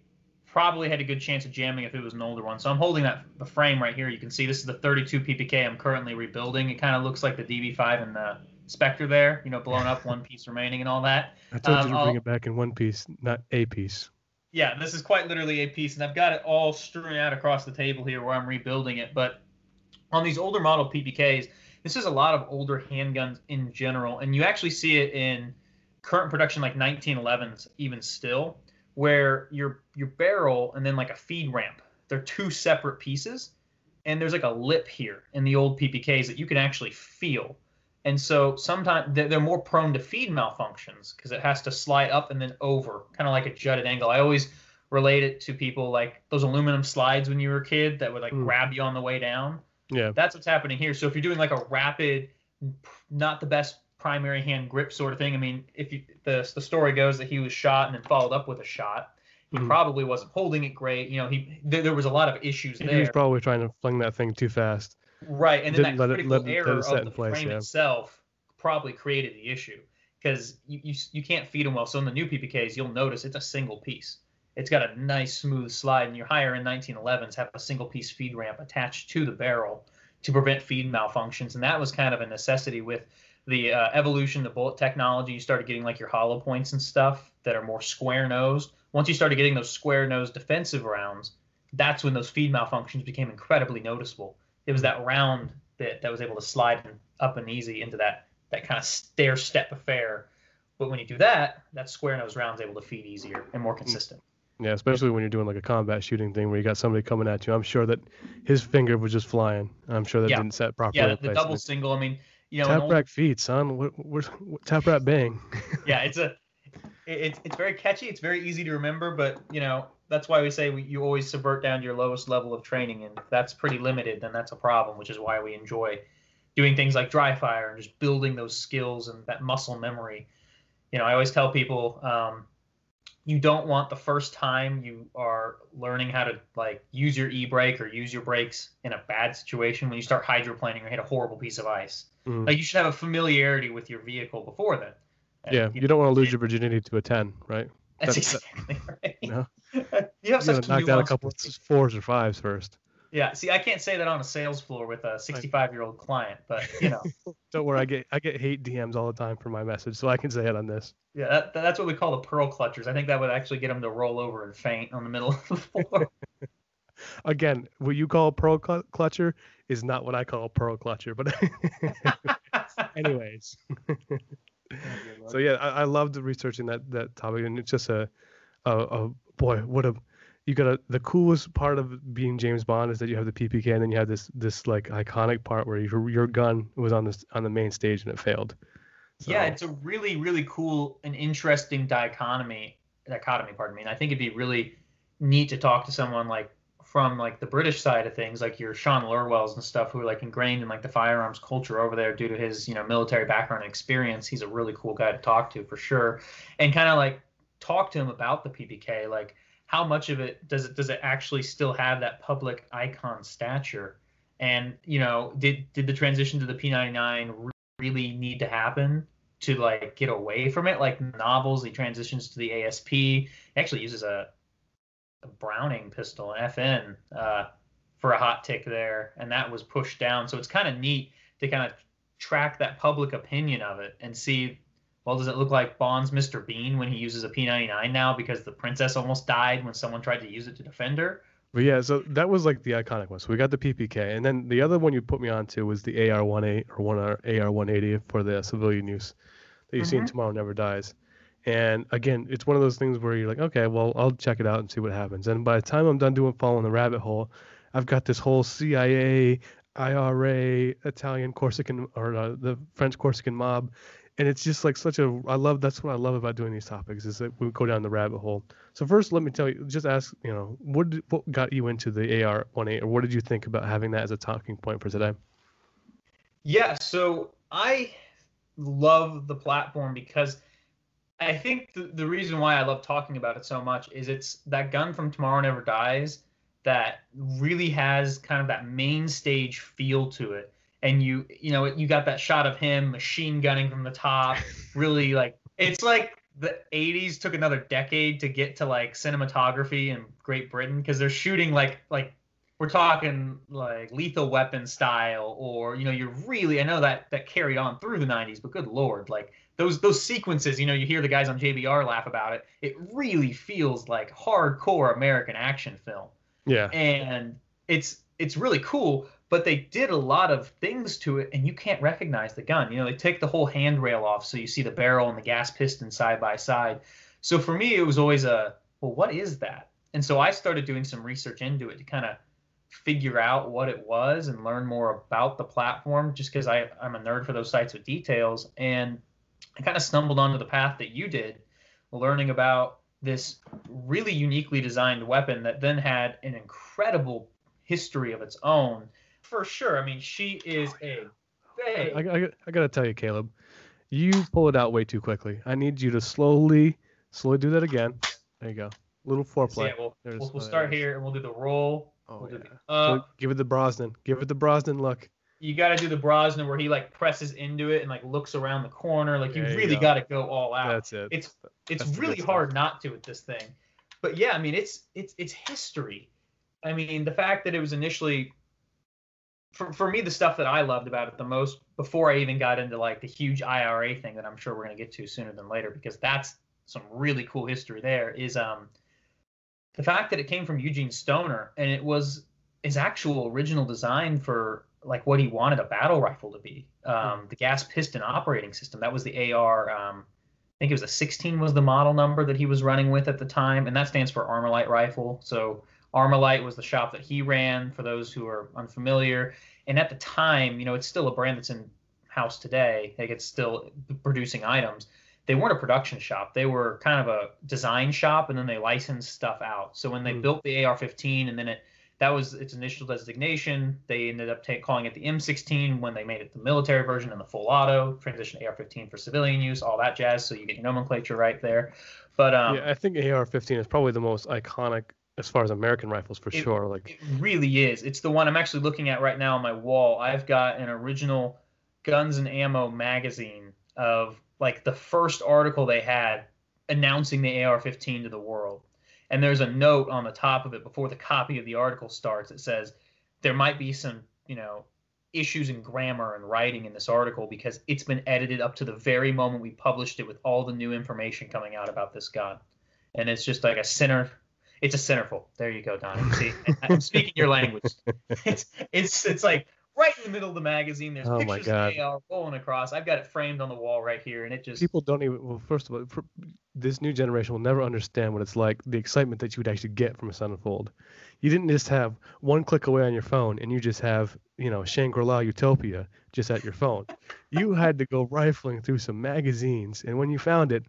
probably had a good chance of jamming if it was an older one. So I'm holding that the frame right here. You can see this is the 32 PPK I'm currently rebuilding. It kind of looks like the DB5 and the Spectre there, you know, blown up, one piece remaining and all that. I told um, you to bring I'll, it back in one piece, not a piece. Yeah, this is quite literally a piece, and I've got it all strewn out across the table here where I'm rebuilding it. But on these older model PPKs, this is a lot of older handguns in general, and you actually see it in current production like 1911s even still where your your barrel and then like a feed ramp. They're two separate pieces and there's like a lip here in the old ppks that you can actually feel. And so sometimes they're more prone to feed malfunctions because it has to slide up and then over kind of like a jutted angle. I always relate it to people like those aluminum slides when you were a kid that would like mm. grab you on the way down. Yeah. That's what's happening here. So if you're doing like a rapid not the best primary hand grip sort of thing. I mean, if you, the the story goes that he was shot and then followed up with a shot, he mm-hmm. probably wasn't holding it great. You know, he there, there was a lot of issues there. He was probably trying to fling that thing too fast. Right, and then Didn't that critical it, error of the place, frame yeah. itself probably created the issue because you, you you can't feed them well. So in the new PPKs, you'll notice it's a single piece. it's got a nice smooth slide, and your higher end 1911s have a single piece feed ramp attached to the barrel to prevent feed malfunctions, and that was kind of a necessity with the uh, evolution, the bullet technology. You started getting like your hollow points and stuff that are more square nosed. Once you started getting those square nosed defensive rounds, that's when those feed malfunctions became incredibly noticeable. It was that round bit that was able to slide up and easy into that that kind of stair step affair. But when you do that, that square nose round is able to feed easier and more consistent. Yeah, especially when you're doing like a combat shooting thing where you got somebody coming at you. I'm sure that his finger was just flying. I'm sure that Yeah. didn't set properly. Yeah, the, the double single. I mean, you know, tap old- rack feet, son. What, what, what, tap rack bang. yeah, it's a it's it's very catchy. It's very easy to remember, but you know that's why we say we, you always subvert down to your lowest level of training, and if that's pretty limited, then that's a problem. Which is why we enjoy doing things like dry fire and just building those skills and that muscle memory. You know, I always tell people. Um, you don't want the first time you are learning how to like use your e-brake or use your brakes in a bad situation when you start hydroplaning or hit a horrible piece of ice. Mhm. Like you should have a familiarity with your vehicle before then. And, Yeah, you don't want to lose your virginity to a 10, right? That's That's- exactly right. You know? you have You such knock out a couple thinking. fours or fives first. Yeah, see, I can't say that on a sales floor with a 65 year old client, but you know, Don't worry, I get I get hate DMs all the time for my message, so I can say it on this. yeah, that, that's what we call the pearl clutchers. I think that would actually get them to roll over and faint on the middle of the floor. Again, what you call a pearl cl- clutcher is not what I call a pearl clutcher, but anyways. so yeah, I, I loved researching that that topic, and it's just a, a, a boy, what a, you got a the coolest part of being James Bond is that you have the PPK, and then you have this this like iconic part where your your gun was on this on the main stage and it failed. Yeah, it's a really, really cool and interesting dichotomy. Dichotomy, pardon me. And I think it'd be really neat to talk to someone like from like the British side of things, like your Sean Lurwells and stuff, who are like ingrained in like the firearms culture over there due to his you know military background and experience. He's a really cool guy to talk to for sure, and kind of like talk to him about the PPK, like how much of it does it does it actually still have that public icon stature, and you know did did the transition to the P99 really need to happen to like get away from it. Like novels, he transitions to the ASP. He actually uses a, a Browning pistol, an FN, uh, for a hot tick there, and that was pushed down. So it's kind of neat to kind of track that public opinion of it and see. Well, does it look like Bond's Mr. Bean when he uses a P99 now because the princess almost died when someone tried to use it to defend her? But yeah, so that was like the iconic one. So we got the PPK, and then the other one you put me onto was the AR-18 or one AR-180 for the civilian use that you see in Mhm. Tomorrow Never Dies. And again, it's one of those things where you're like, okay, well, I'll check it out and see what happens. And by the time I'm done doing following the rabbit hole, I've got this whole CIA, IRA, Italian Corsican or uh, the French Corsican mob, and it's just like such a. I love that's what I love about doing these topics is that we go down the rabbit hole. So first, let me tell you, just ask, you know, what did, what got you into the AR-18, or what did you think about having that as a talking point for today? Yeah, so I love the platform because I think the reason why I love talking about it so much is it's that gun from Tomorrow Never Dies that really has kind of that main stage feel to it. And you, you know, you got that shot of him machine gunning from the top, really like it's like the 80s took another decade to get to like cinematography in Great Britain because they're shooting like like we're talking like lethal weapon style or you know you're really i know that that carried on through the 90s but good lord like those those sequences you know you hear the guys on jbr laugh about it it really feels like hardcore american action film. Yeah, and it's it's really cool but they did a lot of things to it and you can't recognize the gun. You know they take the whole handrail off so you see the barrel and the gas piston side by side. So for me it was always a well what is that? And so i started doing some research into it to kind of figure out what it was and learn more about the platform just because i'm a nerd for those sites with details. And i kind of stumbled onto the path that you did learning about this really uniquely designed weapon that then had an incredible history of its own for sure i mean she is a I, big I, I gotta tell you, Caleb, you pull it out way too quickly. I need you to slowly, slowly do that again. There you go. Little so foreplay. yeah, we'll, we'll, we'll start here and we'll do the roll Oh, we'll yeah. the up So give it the Brosnan. Give it the Brosnan look. you got to do the Brosnan where he like presses into it and like looks around the corner. Like you There really got to go all out. That's it. It's it's That's really hard not to with this thing. but yeah, I mean, it's it's it's history. I mean, the fact that it was initially for, for me the stuff that I loved about it the most before I even got into like the huge IRA thing that I'm sure we're going to get to sooner than later because that's some really cool history there is um the fact that it came from Eugene Stoner and it was his actual original design for like what he wanted a battle rifle to be. Um, the gas piston operating system that was the AR. Um, I think it was a 16 was the model number that he was running with at the time, and that stands for Armalite rifle. So Armalite was the shop that he ran. For those who are unfamiliar, and at the time, you know, it's still a brand that's in house today. Like it's still producing items. They weren't a production shop. They were kind of a design shop, and then they licensed stuff out. So when they mm. built the AR-15, and then it that was its initial designation. They ended up take, calling it the M16 when they made it the military version and the full auto, transition AR-15 for civilian use, all that jazz. So you get your nomenclature right there. But um, yeah, I think AR-15 is probably the most iconic as far as American rifles for it, sure. Like it really is. It's the one I'm actually looking at right now on my wall. I've got an original Guns and Ammo magazine of like the first article they had announcing the AR-15 to the world and there's a note on the top of it before the copy of the article starts that says there might be some you know issues in grammar and writing in this article because it's been edited up to the very moment we published it with all the new information coming out about this gun and it's just like a center it's a centerfold there you go donnie see i'm speaking your language it's it's it's like right in the middle of the magazine. There's oh pictures of AR rolling across. I've got it framed on the wall right here, and it just people don't even. Well, first of all, this new generation will never understand what it's like. The excitement that you would actually get from a centerfold. You didn't just have one click away on your phone, and you just have you know Shangri-La Utopia just at your phone. you had to go rifling through some magazines, and when you found it,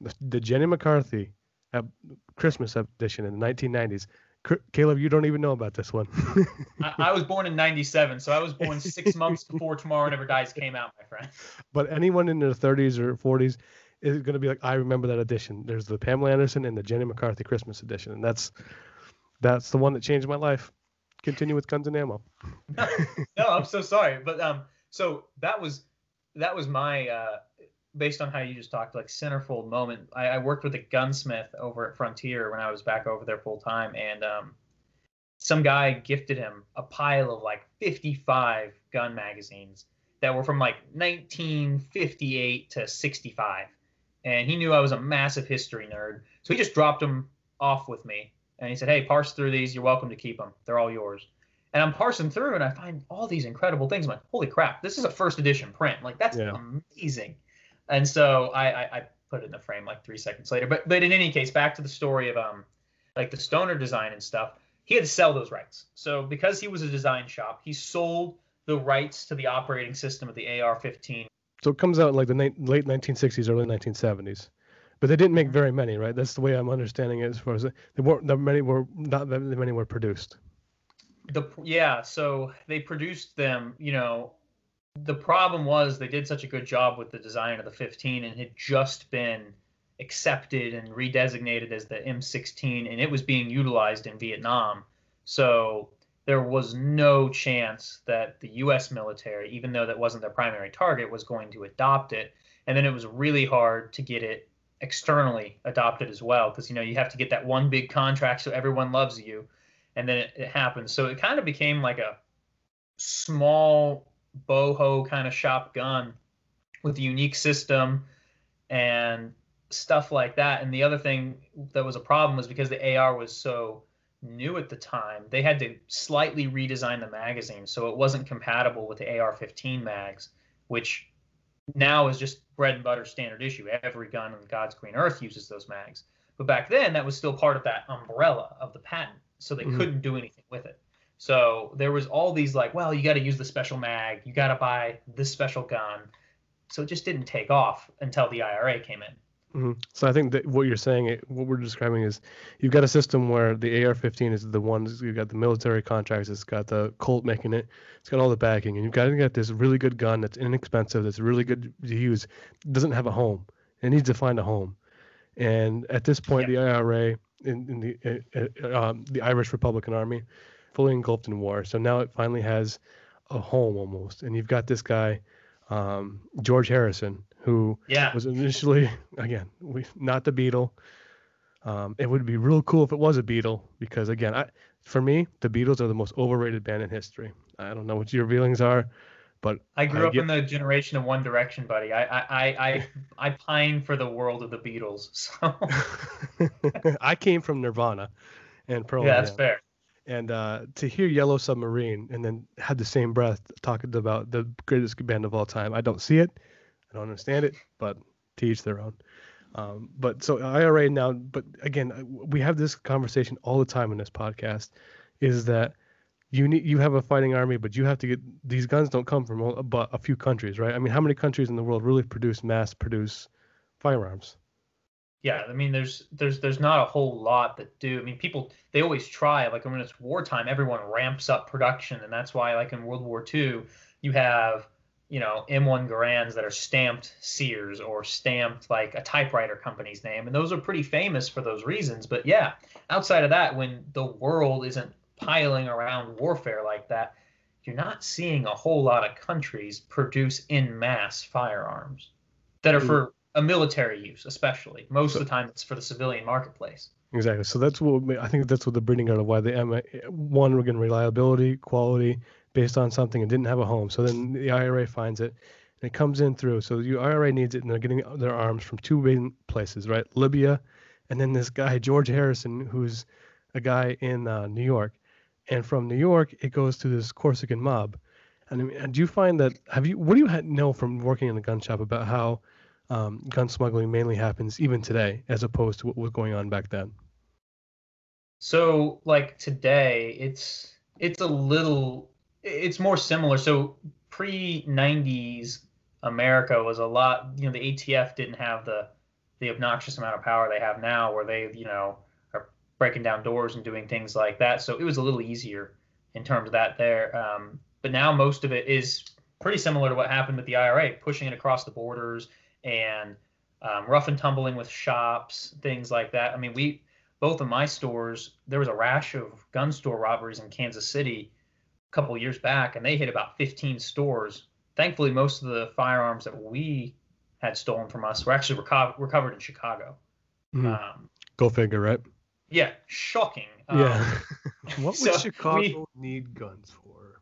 the, the Jenny McCarthy Christmas edition in the 1990s Caleb, you don't even know about this one. I, I, was born in '97, so I was born six months before Tomorrow Never Dies came out, my friend. But anyone in their 30s or 40s is going to be like, I remember that edition. There's the Pamela Anderson and the Jenny McCarthy Christmas edition, and that's that's the one that changed my life. Continue with guns and ammo. no, no, I'm so sorry, but um, so that was that was my uh based on how you just talked, like centerfold moment. I, I, worked with a gunsmith over at Frontier when I was back over there full time, and um, some guy gifted him a pile of like 55 gun magazines that were from like 1958 to 65. And he knew I was a massive history nerd, so he just dropped them off with me, and he said, "Hey, parse through these. You're welcome to keep them. They're all yours." And I'm parsing through, and I find all these incredible things. I'm like, "Holy crap! This is a first edition print. Like that's yeah. amazing." And so I, I, I put it in the frame like three seconds later. But but in any case, back to the story of um like the stoner design and stuff. He had to sell those rights. So because he was a design shop, he sold the rights to the operating system of the AR-15. So it comes out in like the ni- late 1960s, early 1970s. But they didn't make very many, right? That's the way I'm understanding it. As far as they weren't, that many were not that many were produced. The yeah, so they produced them, you know, the problem was they did such a good job with the design of the 15 and had just been accepted and redesignated as the M16 and it was being utilized in Vietnam. So there was no chance that the US military, even though that wasn't their primary target, was going to adopt it. And then it was really hard to get it externally adopted as well because you know you have to get that one big contract so everyone loves you and then it, it happens so it kind of became like a small boho kind of shotgun with a unique system and stuff like that. And the other thing that was a problem was because the AR was so new at the time, they had to slightly redesign the magazine so it wasn't compatible with the AR-15 mags, which now is just bread and butter standard issue. Every gun on God's green earth uses those mags. But back then, that was still part of that umbrella of the patent, so they mm-hmm. couldn't do anything with it. So there was all these like, well, you got to use the special mag, you got to buy this special gun. So it just didn't take off until the IRA came in. Mm-hmm. So I think that what you're saying, what we're describing is, you've got a system where the AR-15 is the one. You've got the military contracts. It's got the Colt making it. It's got all the backing, and you've got to get this really good gun that's inexpensive, that's really good to use. Doesn't have a home. It needs to find a home. And at this point, the IRA in, in the uh, uh, um, the Irish Republican Army fully engulfed in war. So now it finally has a home almost. And you've got this guy, um, George Harrison, who yeah. was initially again we, not the Beatle, Um, it would be real cool if it was a Beatle because again, I, for me, the Beatles are the most overrated band in history. I don't know what your feelings are, but I grew I up get- in the generation of One Direction, buddy. I I I I, I pine for the world of the Beatles. So I came from Nirvana and Pearl yeah, that's fair. And uh, to hear Yellow Submarine and then had the same breath talking about the greatest band of all time, I don't see it, I don't understand it, but to each their own. Um, but so IRA now, but again, we have this conversation all the time in this podcast, is that you need you have a fighting army, but you have to get these guns don't come from all, but a few countries, right? I mean, how many countries in the world really produce mass produce firearms? Yeah, I mean, there's there's there's not a whole lot that do. I mean, people they always try. Like when it's wartime, everyone ramps up production, and that's why, like in World War II, you have you know M1 Garands that are stamped Sears or stamped like a typewriter company's name, and those are pretty famous for those reasons. But yeah, outside of that, when the world isn't piling around warfare like that, you're not seeing a whole lot of countries produce in mass firearms that are Mm. for a military use, especially. Most So- of the time, it's for the civilian marketplace. Exactly. So that's what I think that's what the breeding out of why the M one again reliability, quality based on something and didn't have a home. So then the IRA finds it and it comes in through. So the IRA needs it and they're getting their arms from two main places, right? Libya, and then this guy George Harrison, who's a guy in uh, New York, and from New York it goes to this Corsican mob. And, and do you find that have you what do you know from working in a gun shop about how um, gun smuggling mainly happens even today as opposed to what was going on back then? So, like today, it's it's a little, it's more similar. So, pre '90s America was a lot. You know, the ATF didn't have the the obnoxious amount of power they have now, where they, you know, are breaking down doors and doing things like that. So it was a little easier in terms of that there. Um, but now most of it is pretty similar to what happened with the IRA, pushing it across the borders and um, rough and tumbling with shops, things like that. I mean, we both of my stores, there was a rash of gun store robberies in Kansas City a couple of years back, and they hit about 15 stores. Thankfully, most of the firearms that we had stolen from us were actually reco- recovered in Chicago. Mhm. Um, Go figure, right? yeah, shocking. Um, Yeah. what so would Chicago we- need guns for?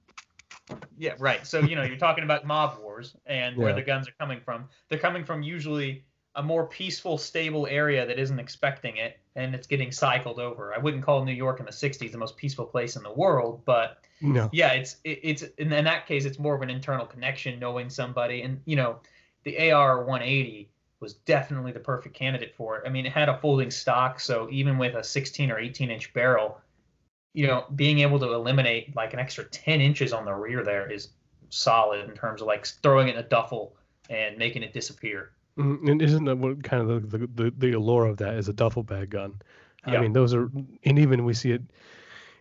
Yeah, right. So, you know, you're talking about mob wars and where the guns are coming from. They're coming from usually a more peaceful, stable area that isn't expecting it, and it's getting cycled over. I wouldn't call New York in the 60s the most peaceful place in the world, but No. yeah, it's it, it's in, in that case, it's more of an internal connection, knowing somebody, and you know, the AR 180 was definitely the perfect candidate for it. I mean, it had a folding stock, so even with a 16 or 18 inch barrel, you know, being able to eliminate like an extra 10 inches on the rear there is solid in terms of like throwing it in a duffel and making it disappear. Mhm, And isn't that what kind of the, the, the, allure of that is a duffel bag gun? I Yeah. mean, those are, and even we see it,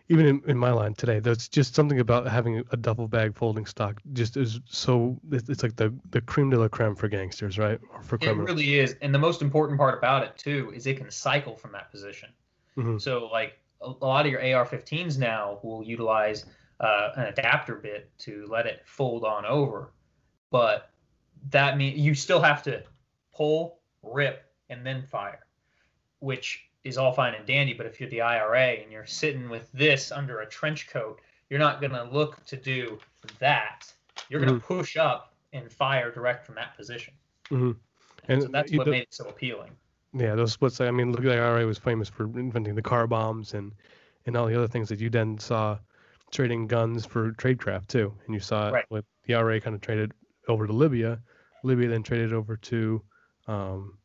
even in, in my line today, there's just something about having a duffel bag folding stock just is so, it's like the, the creme de la creme for gangsters, right? Or for It really is, and the most important part about it too is it can cycle from that position. Mhm. So like a, lot of your AR-15s now will utilize uh, an adapter bit to let it fold on over, but that means you still have to pull, rip, and then fire, which is all fine and dandy. But if you're the IRA and you're sitting with this under a trench coat, you're not going to look to do that. You're going to push up and fire direct from that position. Mhm. And And so that's what made it so appealing. Yeah, those splits. I mean, look, at the IRA was famous for inventing the car bombs and and all the other things that you then saw trading guns for tradecraft too. And you saw it Right. with the IRA kind of traded over to Libya. Libya then traded over to um,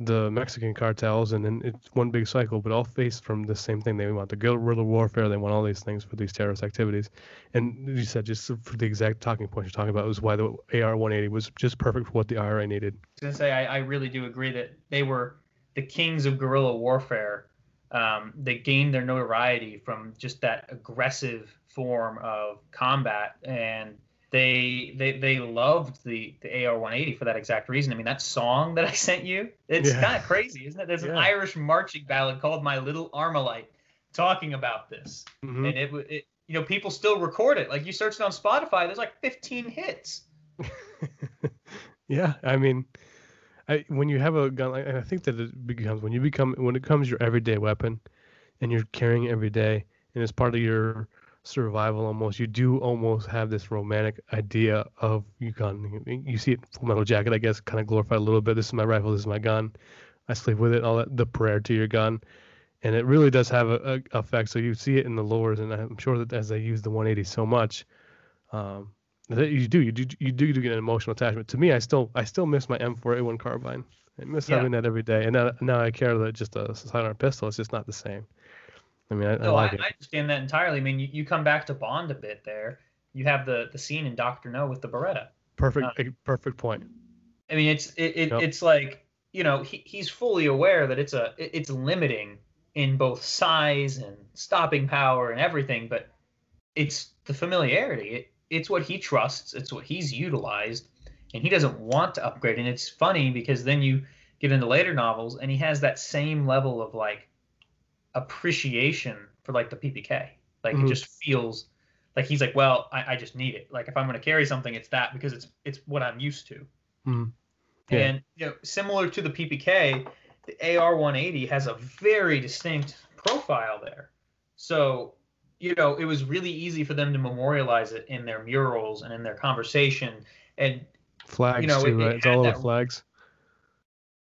the Mexican cartels, and then it's one big cycle, but all faced from the same thing. They want the guerrilla warfare. They want all these things for these terrorist activities. And you said just for the exact talking point you're talking about was why the AR-180 was just perfect for what the IRA needed. I was gonna say I, I really do agree that they were the kings of guerrilla warfare. Um, they gained their notoriety from just that aggressive form of combat, and they they they loved the the AR-180 for that exact reason. I mean, that song that I sent you, it's Yeah. kind of crazy, isn't it? There's an Irish marching ballad called "My Little Armalite" talking about this, Mhm. and it, it you know people still record it. Like you searched it on Spotify, there's like 15 hits. yeah, I mean, I, when you have a gun, and I think that it becomes when you become when it becomes your everyday weapon, and you're carrying it every day, and it's part of your survival almost. You do almost have this romantic idea of you gun. You see it Full Metal Jacket, I guess, kind of glorified a little bit. This is my rifle. This is my gun. I sleep with it. All that the prayer to your gun, and it really does have a, a effect. So you see it in the lures, and I'm sure that as they use the 180 so much, um, you do you do you do, get an emotional attachment. To me, I still I still miss my M4A1 carbine. I miss yeah. having that every day, and now, now I carry that just a sidearm pistol. It's just not the same. I mean, I, no, I, like I, I understand that entirely. I mean, you, you come back to Bond a bit there. You have the the scene in Doctor No with the Beretta. Perfect, uh, perfect point. I mean, it's it, it yep. it's like you know he, he's fully aware that it's a it's limiting in both size and stopping power and everything, but it's the familiarity. It, it's what he trusts. It's what he's utilized, and he doesn't want to upgrade. And it's funny because then you get into later novels, and he has that same level of like appreciation for like the PPK. Like mm-hmm. it just feels like he's like, well, I, I just need it. Like if I'm going to carry something, it's that because it's it's what I'm used to. Mm-hmm. Yeah. And you know, similar to the PPK, the AR180 has a very distinct profile there. So you know, it was really easy for them to memorialize it in their murals and in their conversation and flags you know, too, it, right? It it's all over flags.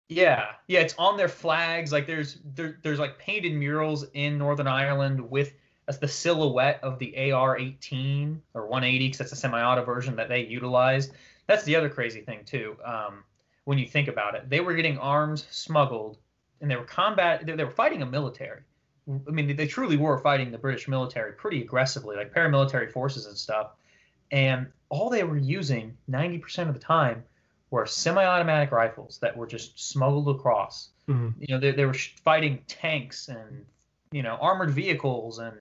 Yeah, yeah, it's on their flags. Like there's there, there's like painted murals in Northern Ireland with the silhouette of the AR-18 or 180 because that's a semi-auto version that they utilized. That's the other crazy thing too. Um, when you think about it, they were getting arms smuggled, and they were combat. They, they were fighting a military. I mean, they truly were fighting the British military pretty aggressively, like paramilitary forces and stuff. And all they were using 90% of the time were semi-automatic rifles that were just smuggled across. Mm-hmm. You know, they, they were fighting tanks and you know armored vehicles, and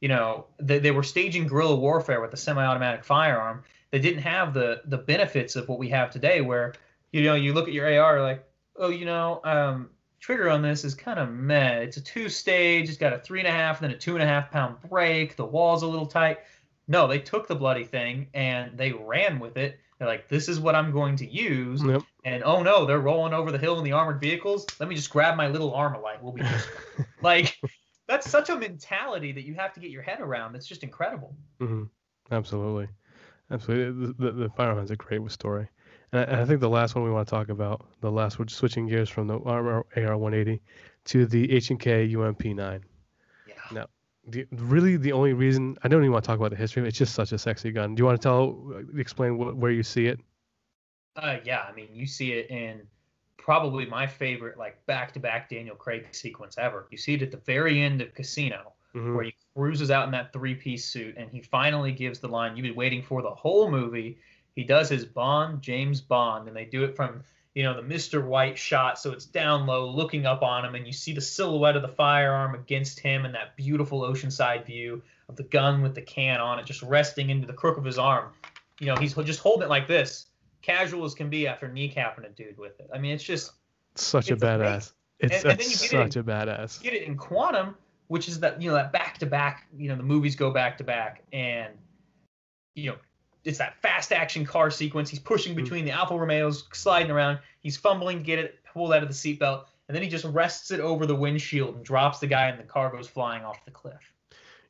you know they, they were staging guerrilla warfare with a semi-automatic firearm. They didn't have the the benefits of what we have today, where you know you look at your AR like, oh, you know, um, trigger on this is kind of meh. It's a two stage. It's got a three and a half, then a two and a half pound break. The wall's a little tight. No, they took the bloody thing and they ran with it they're like, this is what I'm going to use. Yep. And oh no, they're rolling over the hill in the armored vehicles. Let me just grab my little Armalite. We'll be just like, that's such a mentality that you have to get your head around. That's just incredible. Mm-hmm. Absolutely. Absolutely. The, the, the firearm has a great story. And I, I, think the last one we want to talk about, the last, we're switching gears from the AR-180 to the H&K UMP9. Yeah. Now, the, really the only reason I don't even want to talk about the history. It's just such a sexy gun. Do you want to tell, explain wh- where you see it? Uh, yeah, I mean, you see it in probably my favorite, like back-to-back Daniel Craig sequence ever. You see it at the very end of Casino, mm-hmm. where he cruises out in that three-piece suit, and he finally gives the line you've been waiting for the whole movie. He does his Bond, James Bond, and they do it from you know, the Mr. White shot, so it's down low, looking up on him, and you see the silhouette of the firearm against him and that beautiful oceanside view of the gun with the can on it just resting into the crook of his arm. You know, he's just holding it like this, casual as can be after kneecapping a dude with it. I mean, it's just such it's a badass. It's, and, and then you such it in, a badass. You get it in Quantum, which is that you know that back to back. You know, the movies go back to back, and you know it's that fast action car sequence. He's pushing mm-hmm. between the Alfa Romeos, sliding around. He's fumbling to get it pulled out of the seatbelt, and then he just rests it over the windshield and drops the guy, and the car goes flying off the cliff.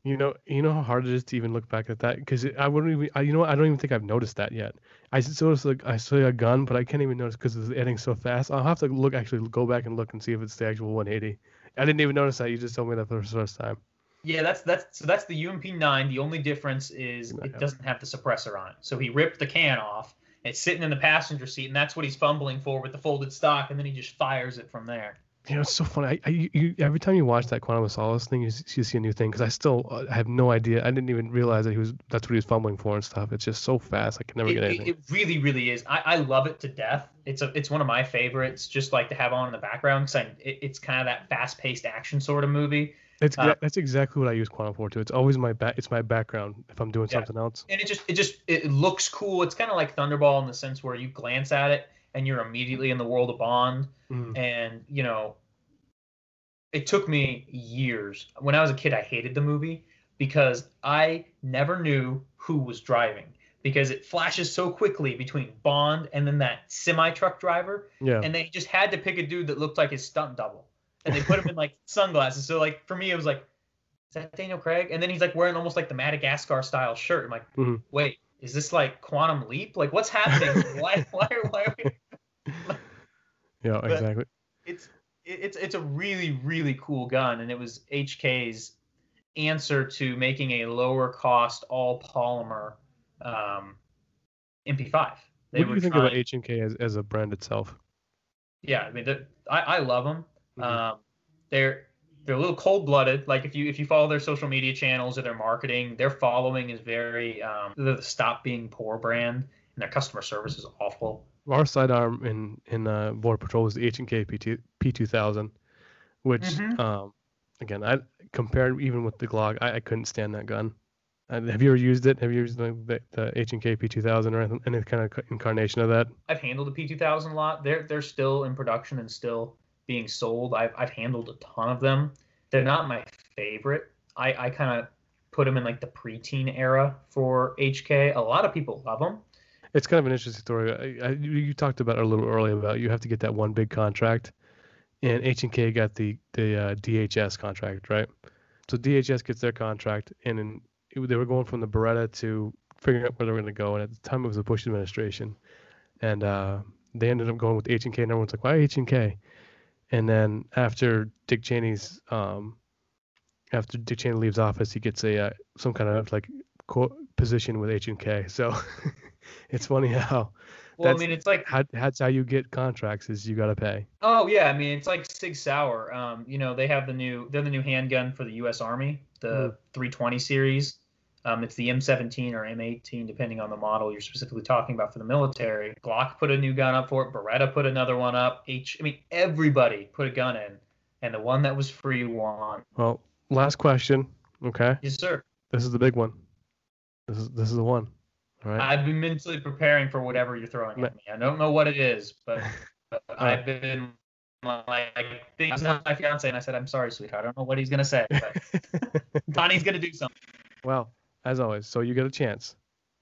You know, you know how hard it is to even look back at that because I wouldn't even. I, you know, what? I don't even think I've noticed that yet. I saw like I saw a gun, but I can't even notice because it's editing so fast. I'll have to look actually go back and look and see if it's the actual 180. I didn't even notice that. You just told me that for the first time. Yeah, that's that's so that's the UMP9. The only difference is it doesn't have the suppressor on it. So he ripped the can off. It's sitting in the passenger seat, and that's what he's fumbling for with the folded stock, and then he just fires it from there. You know, it's so funny. I, I you, every time you watch that Quantum of Solace thing, you, you see a new thing. Because I still uh, have no idea. I didn't even realize that he was. That's what he was fumbling for and stuff. It's just so fast. I can never it, get anything. It, it really, really is. I, I love it to death. It's a. It's one of my favorites. Just like to have on in the background because it, it's kind of that fast-paced action sort of movie. It's uh, that's exactly what I use quantum for too. It's always my back. It's my background if I'm doing yeah. something else. And it just it just it looks cool. It's kind of like Thunderball in the sense where you glance at it and you're immediately in the world of Bond. Mm. And you know, it took me years. When I was a kid, I hated the movie because I never knew who was driving because it flashes so quickly between Bond and then that semi truck driver, Yeah. and they just had to pick a dude that looked like his stunt double, and they put him in like sunglasses. So like for me, it was like, is that Daniel Craig? And then he's like wearing almost like the Madagascar style shirt. I'm like, Mhm. wait, is this like Quantum Leap? Like what's happening? why why are why are we? yeah. but- Exactly. it's it's it's a really really cool gun and it was HK's answer to making a lower cost all polymer um, MP5. They What do you think trying, about H and K as, as a brand itself? yeah, I mean I I love them. Mhm. Um, they're they're a little cold blooded. Like if you if you follow their social media channels or their marketing, their following is very um, the stop being poor brand and their customer service is awful. Our sidearm in in uh, Border Patrol was the H and K P two thousand, which Mhm. um, again I compared even with the Glock, I, I couldn't stand that gun. Uh, have you ever used it? Have you used the, the H and K P two thousand or any kind of incarnation of that? I've handled the P2000 a lot. They're they're still in production and still being sold. I've I've handled a ton of them. They're not my favorite. I I kind of put them in like the preteen era for HK. A lot of people love them. It's kind of an interesting story. I, I, you talked about it a little earlier about you have to get that one big contract, and H and K got the the uh, DHS contract, right? So DHS gets their contract, and then it, they were going from the Beretta to figuring out where they were going to go. And at the time, it was the Bush administration, and uh, they ended up going with H and K. And everyone's like, "Why H and K?" And then after Dick Cheney's um, after Dick Cheney leaves office, he gets a uh, some kind of like co- position with H and K. So it's funny how Well, That's- I mean, it's like how, that's how you get contracts is you got to pay. oh yeah, I mean, it's like Sig Sauer. Um, you know, they have the new they're the new handgun for the U.S. Army, the 320 series. Um, it's the M17 or M18, depending on the model you're specifically talking about for the military. Glock put a new gun up for it. Beretta put another one up. H, I mean, everybody put a gun in, and the one that was free won. Well, last question. Okay, Yes, sir. this is the big one. This is this is the one. All right. I've been mentally preparing for whatever you're throwing at me. I don't know what it is, but, but I've been like, I was not my fiance, and I said, "I'm sorry, sweetheart. I don't know what he's gonna say, but Donnie's gonna do something." well, as always, so you get a chance.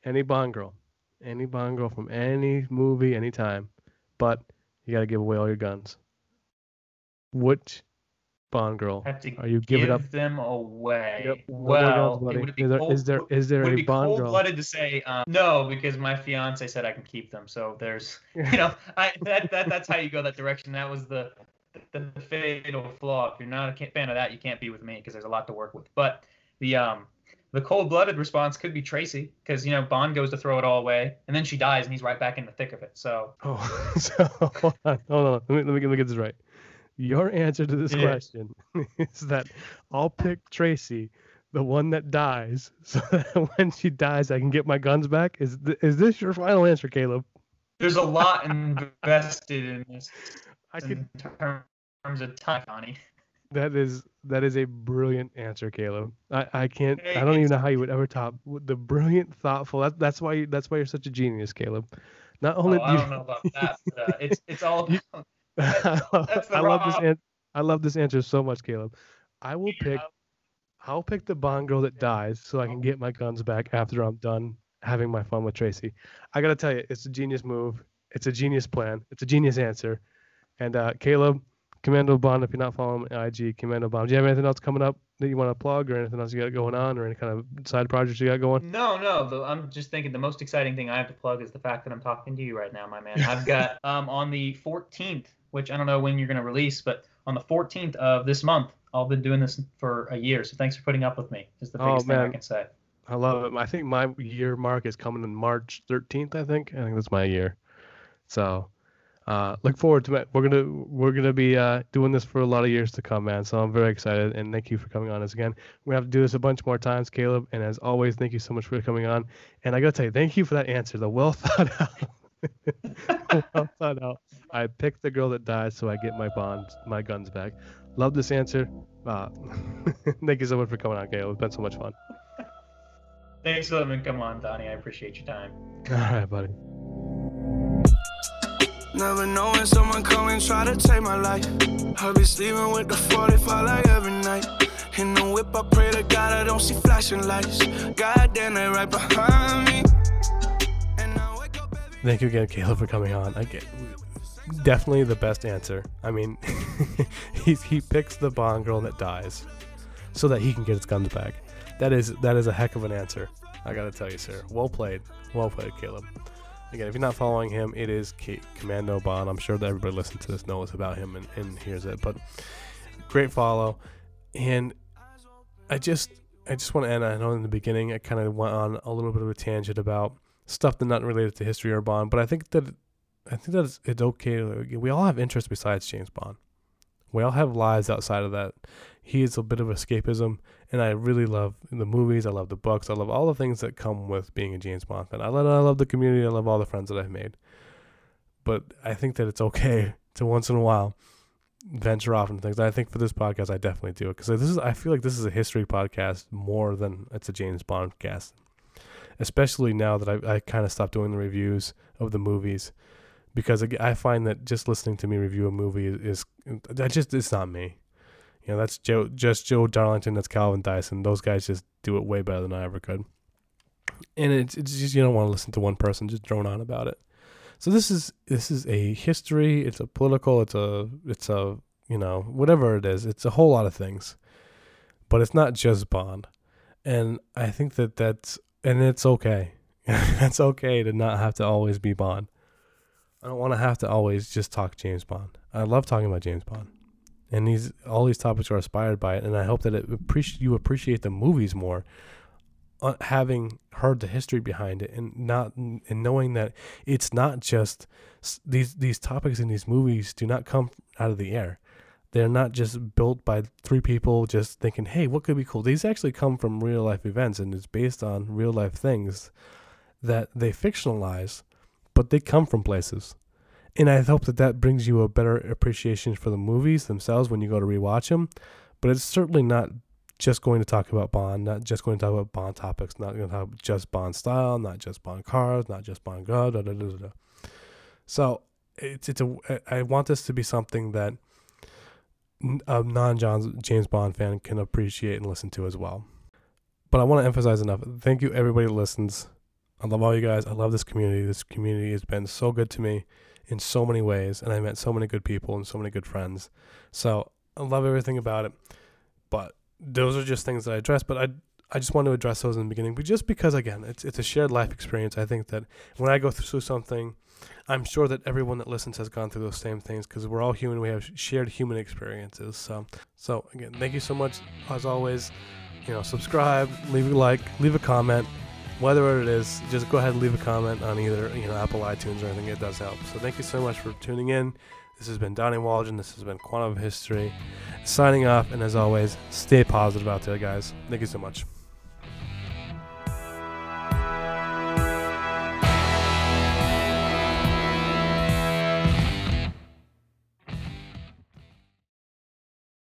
Any Bond girl, any Bond girl from any movie, anytime, but you got to give away all your guns. Which Bond girl are you give giving up? them away. Yep, no Well, guns, buddy. it would be is there cold, is there is there a Bond girl? cold-blooded to say um, no because my fiance said I can keep them. So there's, you know, I that, that that's how you go that direction. That was the the fatal flaw. If you're not a fan of that, you can't be with me because there's a lot to work with. But the um the cold-blooded response could be Tracy because you know Bond goes to throw it all away and then she dies and he's right back in the thick of it. So Oh, so hold on, hold on. Let me, let me, let me get this right. Your answer to this Yeah. question is that I'll pick Tracy, the one that dies, so that when she dies, I can get my guns back. Is th- is this your final answer, Caleb? there's a lot invested in this I in could. terms of time, Connie. That is that is a brilliant answer, Caleb. I, I can't. I don't even know how you would ever top the brilliant, thoughtful. That, that's why you, that's why you're such a genius, Caleb. Not only Oh, do I you- don't know about that. But, uh, it's it's all You- about I love, that's the I love this an- I love this answer so much, Caleb. I will pick I'll pick the Bond girl that dies so I can get my guns back after I'm done having my fun with Tracy. I gotta tell you, it's a genius move. It's a genius plan. It's a genius answer. And uh, Caleb, Commando Bond, if you're not following IG Commando Bond. Do you have anything else coming up that you want to plug, or anything else you got going on, or any kind of side projects you got going? No, no. The, I'm just thinking the most exciting thing I have to plug is the fact that I'm talking to you right now, my man. I've got um on the 14th, which I don't know when you're going to release, but on the 14th of this month, I've been doing this for a year. So thanks for putting up with me. Is the Oh, biggest thing I can say. I love it. I think my year mark is coming in March 13th. I think. I think that's my year. So, uh, look forward to it. We're gonna we're gonna be uh, doing this for a lot of years to come, man. So I'm very excited, and thank you for coming on us again. We have to do this a bunch more times, Caleb. And as always, thank you so much for coming on. And I gotta tell you, thank you for that answer. The well thought out. well thought out. I picked the girl that died, so I get my bonds, my guns back. Love this answer. Uh, thank you so much for coming on, Caleb. It's been so much fun. Thanks for letting me come on, Donnie. I appreciate your time. All right, buddy. Never knowing someone come and try to take my life. I be sleeping with the 45 like every night. In the whip, I pray to God I don't see flashing lights. God damn, they right behind me. Thank you again, Caleb, for coming on. I get definitely the best answer. I mean, he he picks the Bond girl that dies, so that he can get his guns back. That is that is a heck of an answer. I gotta tell you, sir. Well played, well played, Caleb. Again, if you're not following him, it is K- Commando Bond. I'm sure that everybody listening to this knows about him and, and hears it. But great follow, and I just I just want to end. I know in the beginning I kind of went on a little bit of a tangent about stuff that's not related to history or Bond, but I think that I think that it's, it's okay. We all have interests besides James Bond. We all have lives outside of that. He is a bit of escapism, and I really love the movies. I love the books. I love all the things that come with being a James Bond fan. I love, I love the community. I love all the friends that I've made. But I think that it's okay to once in a while venture off into things. I think for this podcast, I definitely do it because this is. I feel like this is a history podcast more than it's a James Bond cast. Especially now that I, I kind of stopped doing the reviews of the movies because I find that just listening to me review a movie is, I just it's not me. You know, that's Joe, just Joe Darlington, that's Calvin Dyson. Those guys just do it way better than I ever could. And it's, it's just you don't want to listen to one person just drone on about it. So this is this is a history. It's a political. It's a it's a you know whatever it is. It's a whole lot of things, but it's not just Bond. And I think that that's and it's okay. it's okay to not have to always be Bond. I don't want to have to always just talk James Bond. I love talking about James Bond, and these all these topics are inspired by it. And I hope that it appreciate you appreciate the movies more, uh, having heard the history behind it, and not and knowing that it's not just these these topics in these movies do not come out of the air. They're not just built by three people just thinking, "Hey, what could be cool?" These actually come from real life events, and it's based on real life things that they fictionalize but they come from places. And I hope that that brings you a better appreciation for the movies themselves when you go to rewatch them. But it's certainly not just going to talk about Bond, not just going to talk about Bond topics, not going to talk just Bond style, not just Bond cars, not just Bond girl, da, da, da, da. So it's it's a I want this to be something that a non James Bond fan can appreciate and listen to as well. But I want to emphasize enough. Thank you everybody that listens. I love all you guys. I love this community. This community has been so good to me in so many ways, and I met so many good people and so many good friends. So I love everything about it. But those are just things that I address. But I I just want to address those in the beginning. But just because again, it's it's a shared life experience. I think that when I go through something, I'm sure that everyone that listens has gone through those same things because we're all human. We have shared human experiences. So so again, thank you so much as always. You know, subscribe, leave a like, leave a comment whether it is, just go ahead and leave a comment on either you know Apple iTunes or anything. It does help. So thank you so much for tuning in. This has been Donnie Waldron. This has been Quantum of History. Signing off, and as always, stay positive out there, guys. Thank you so much.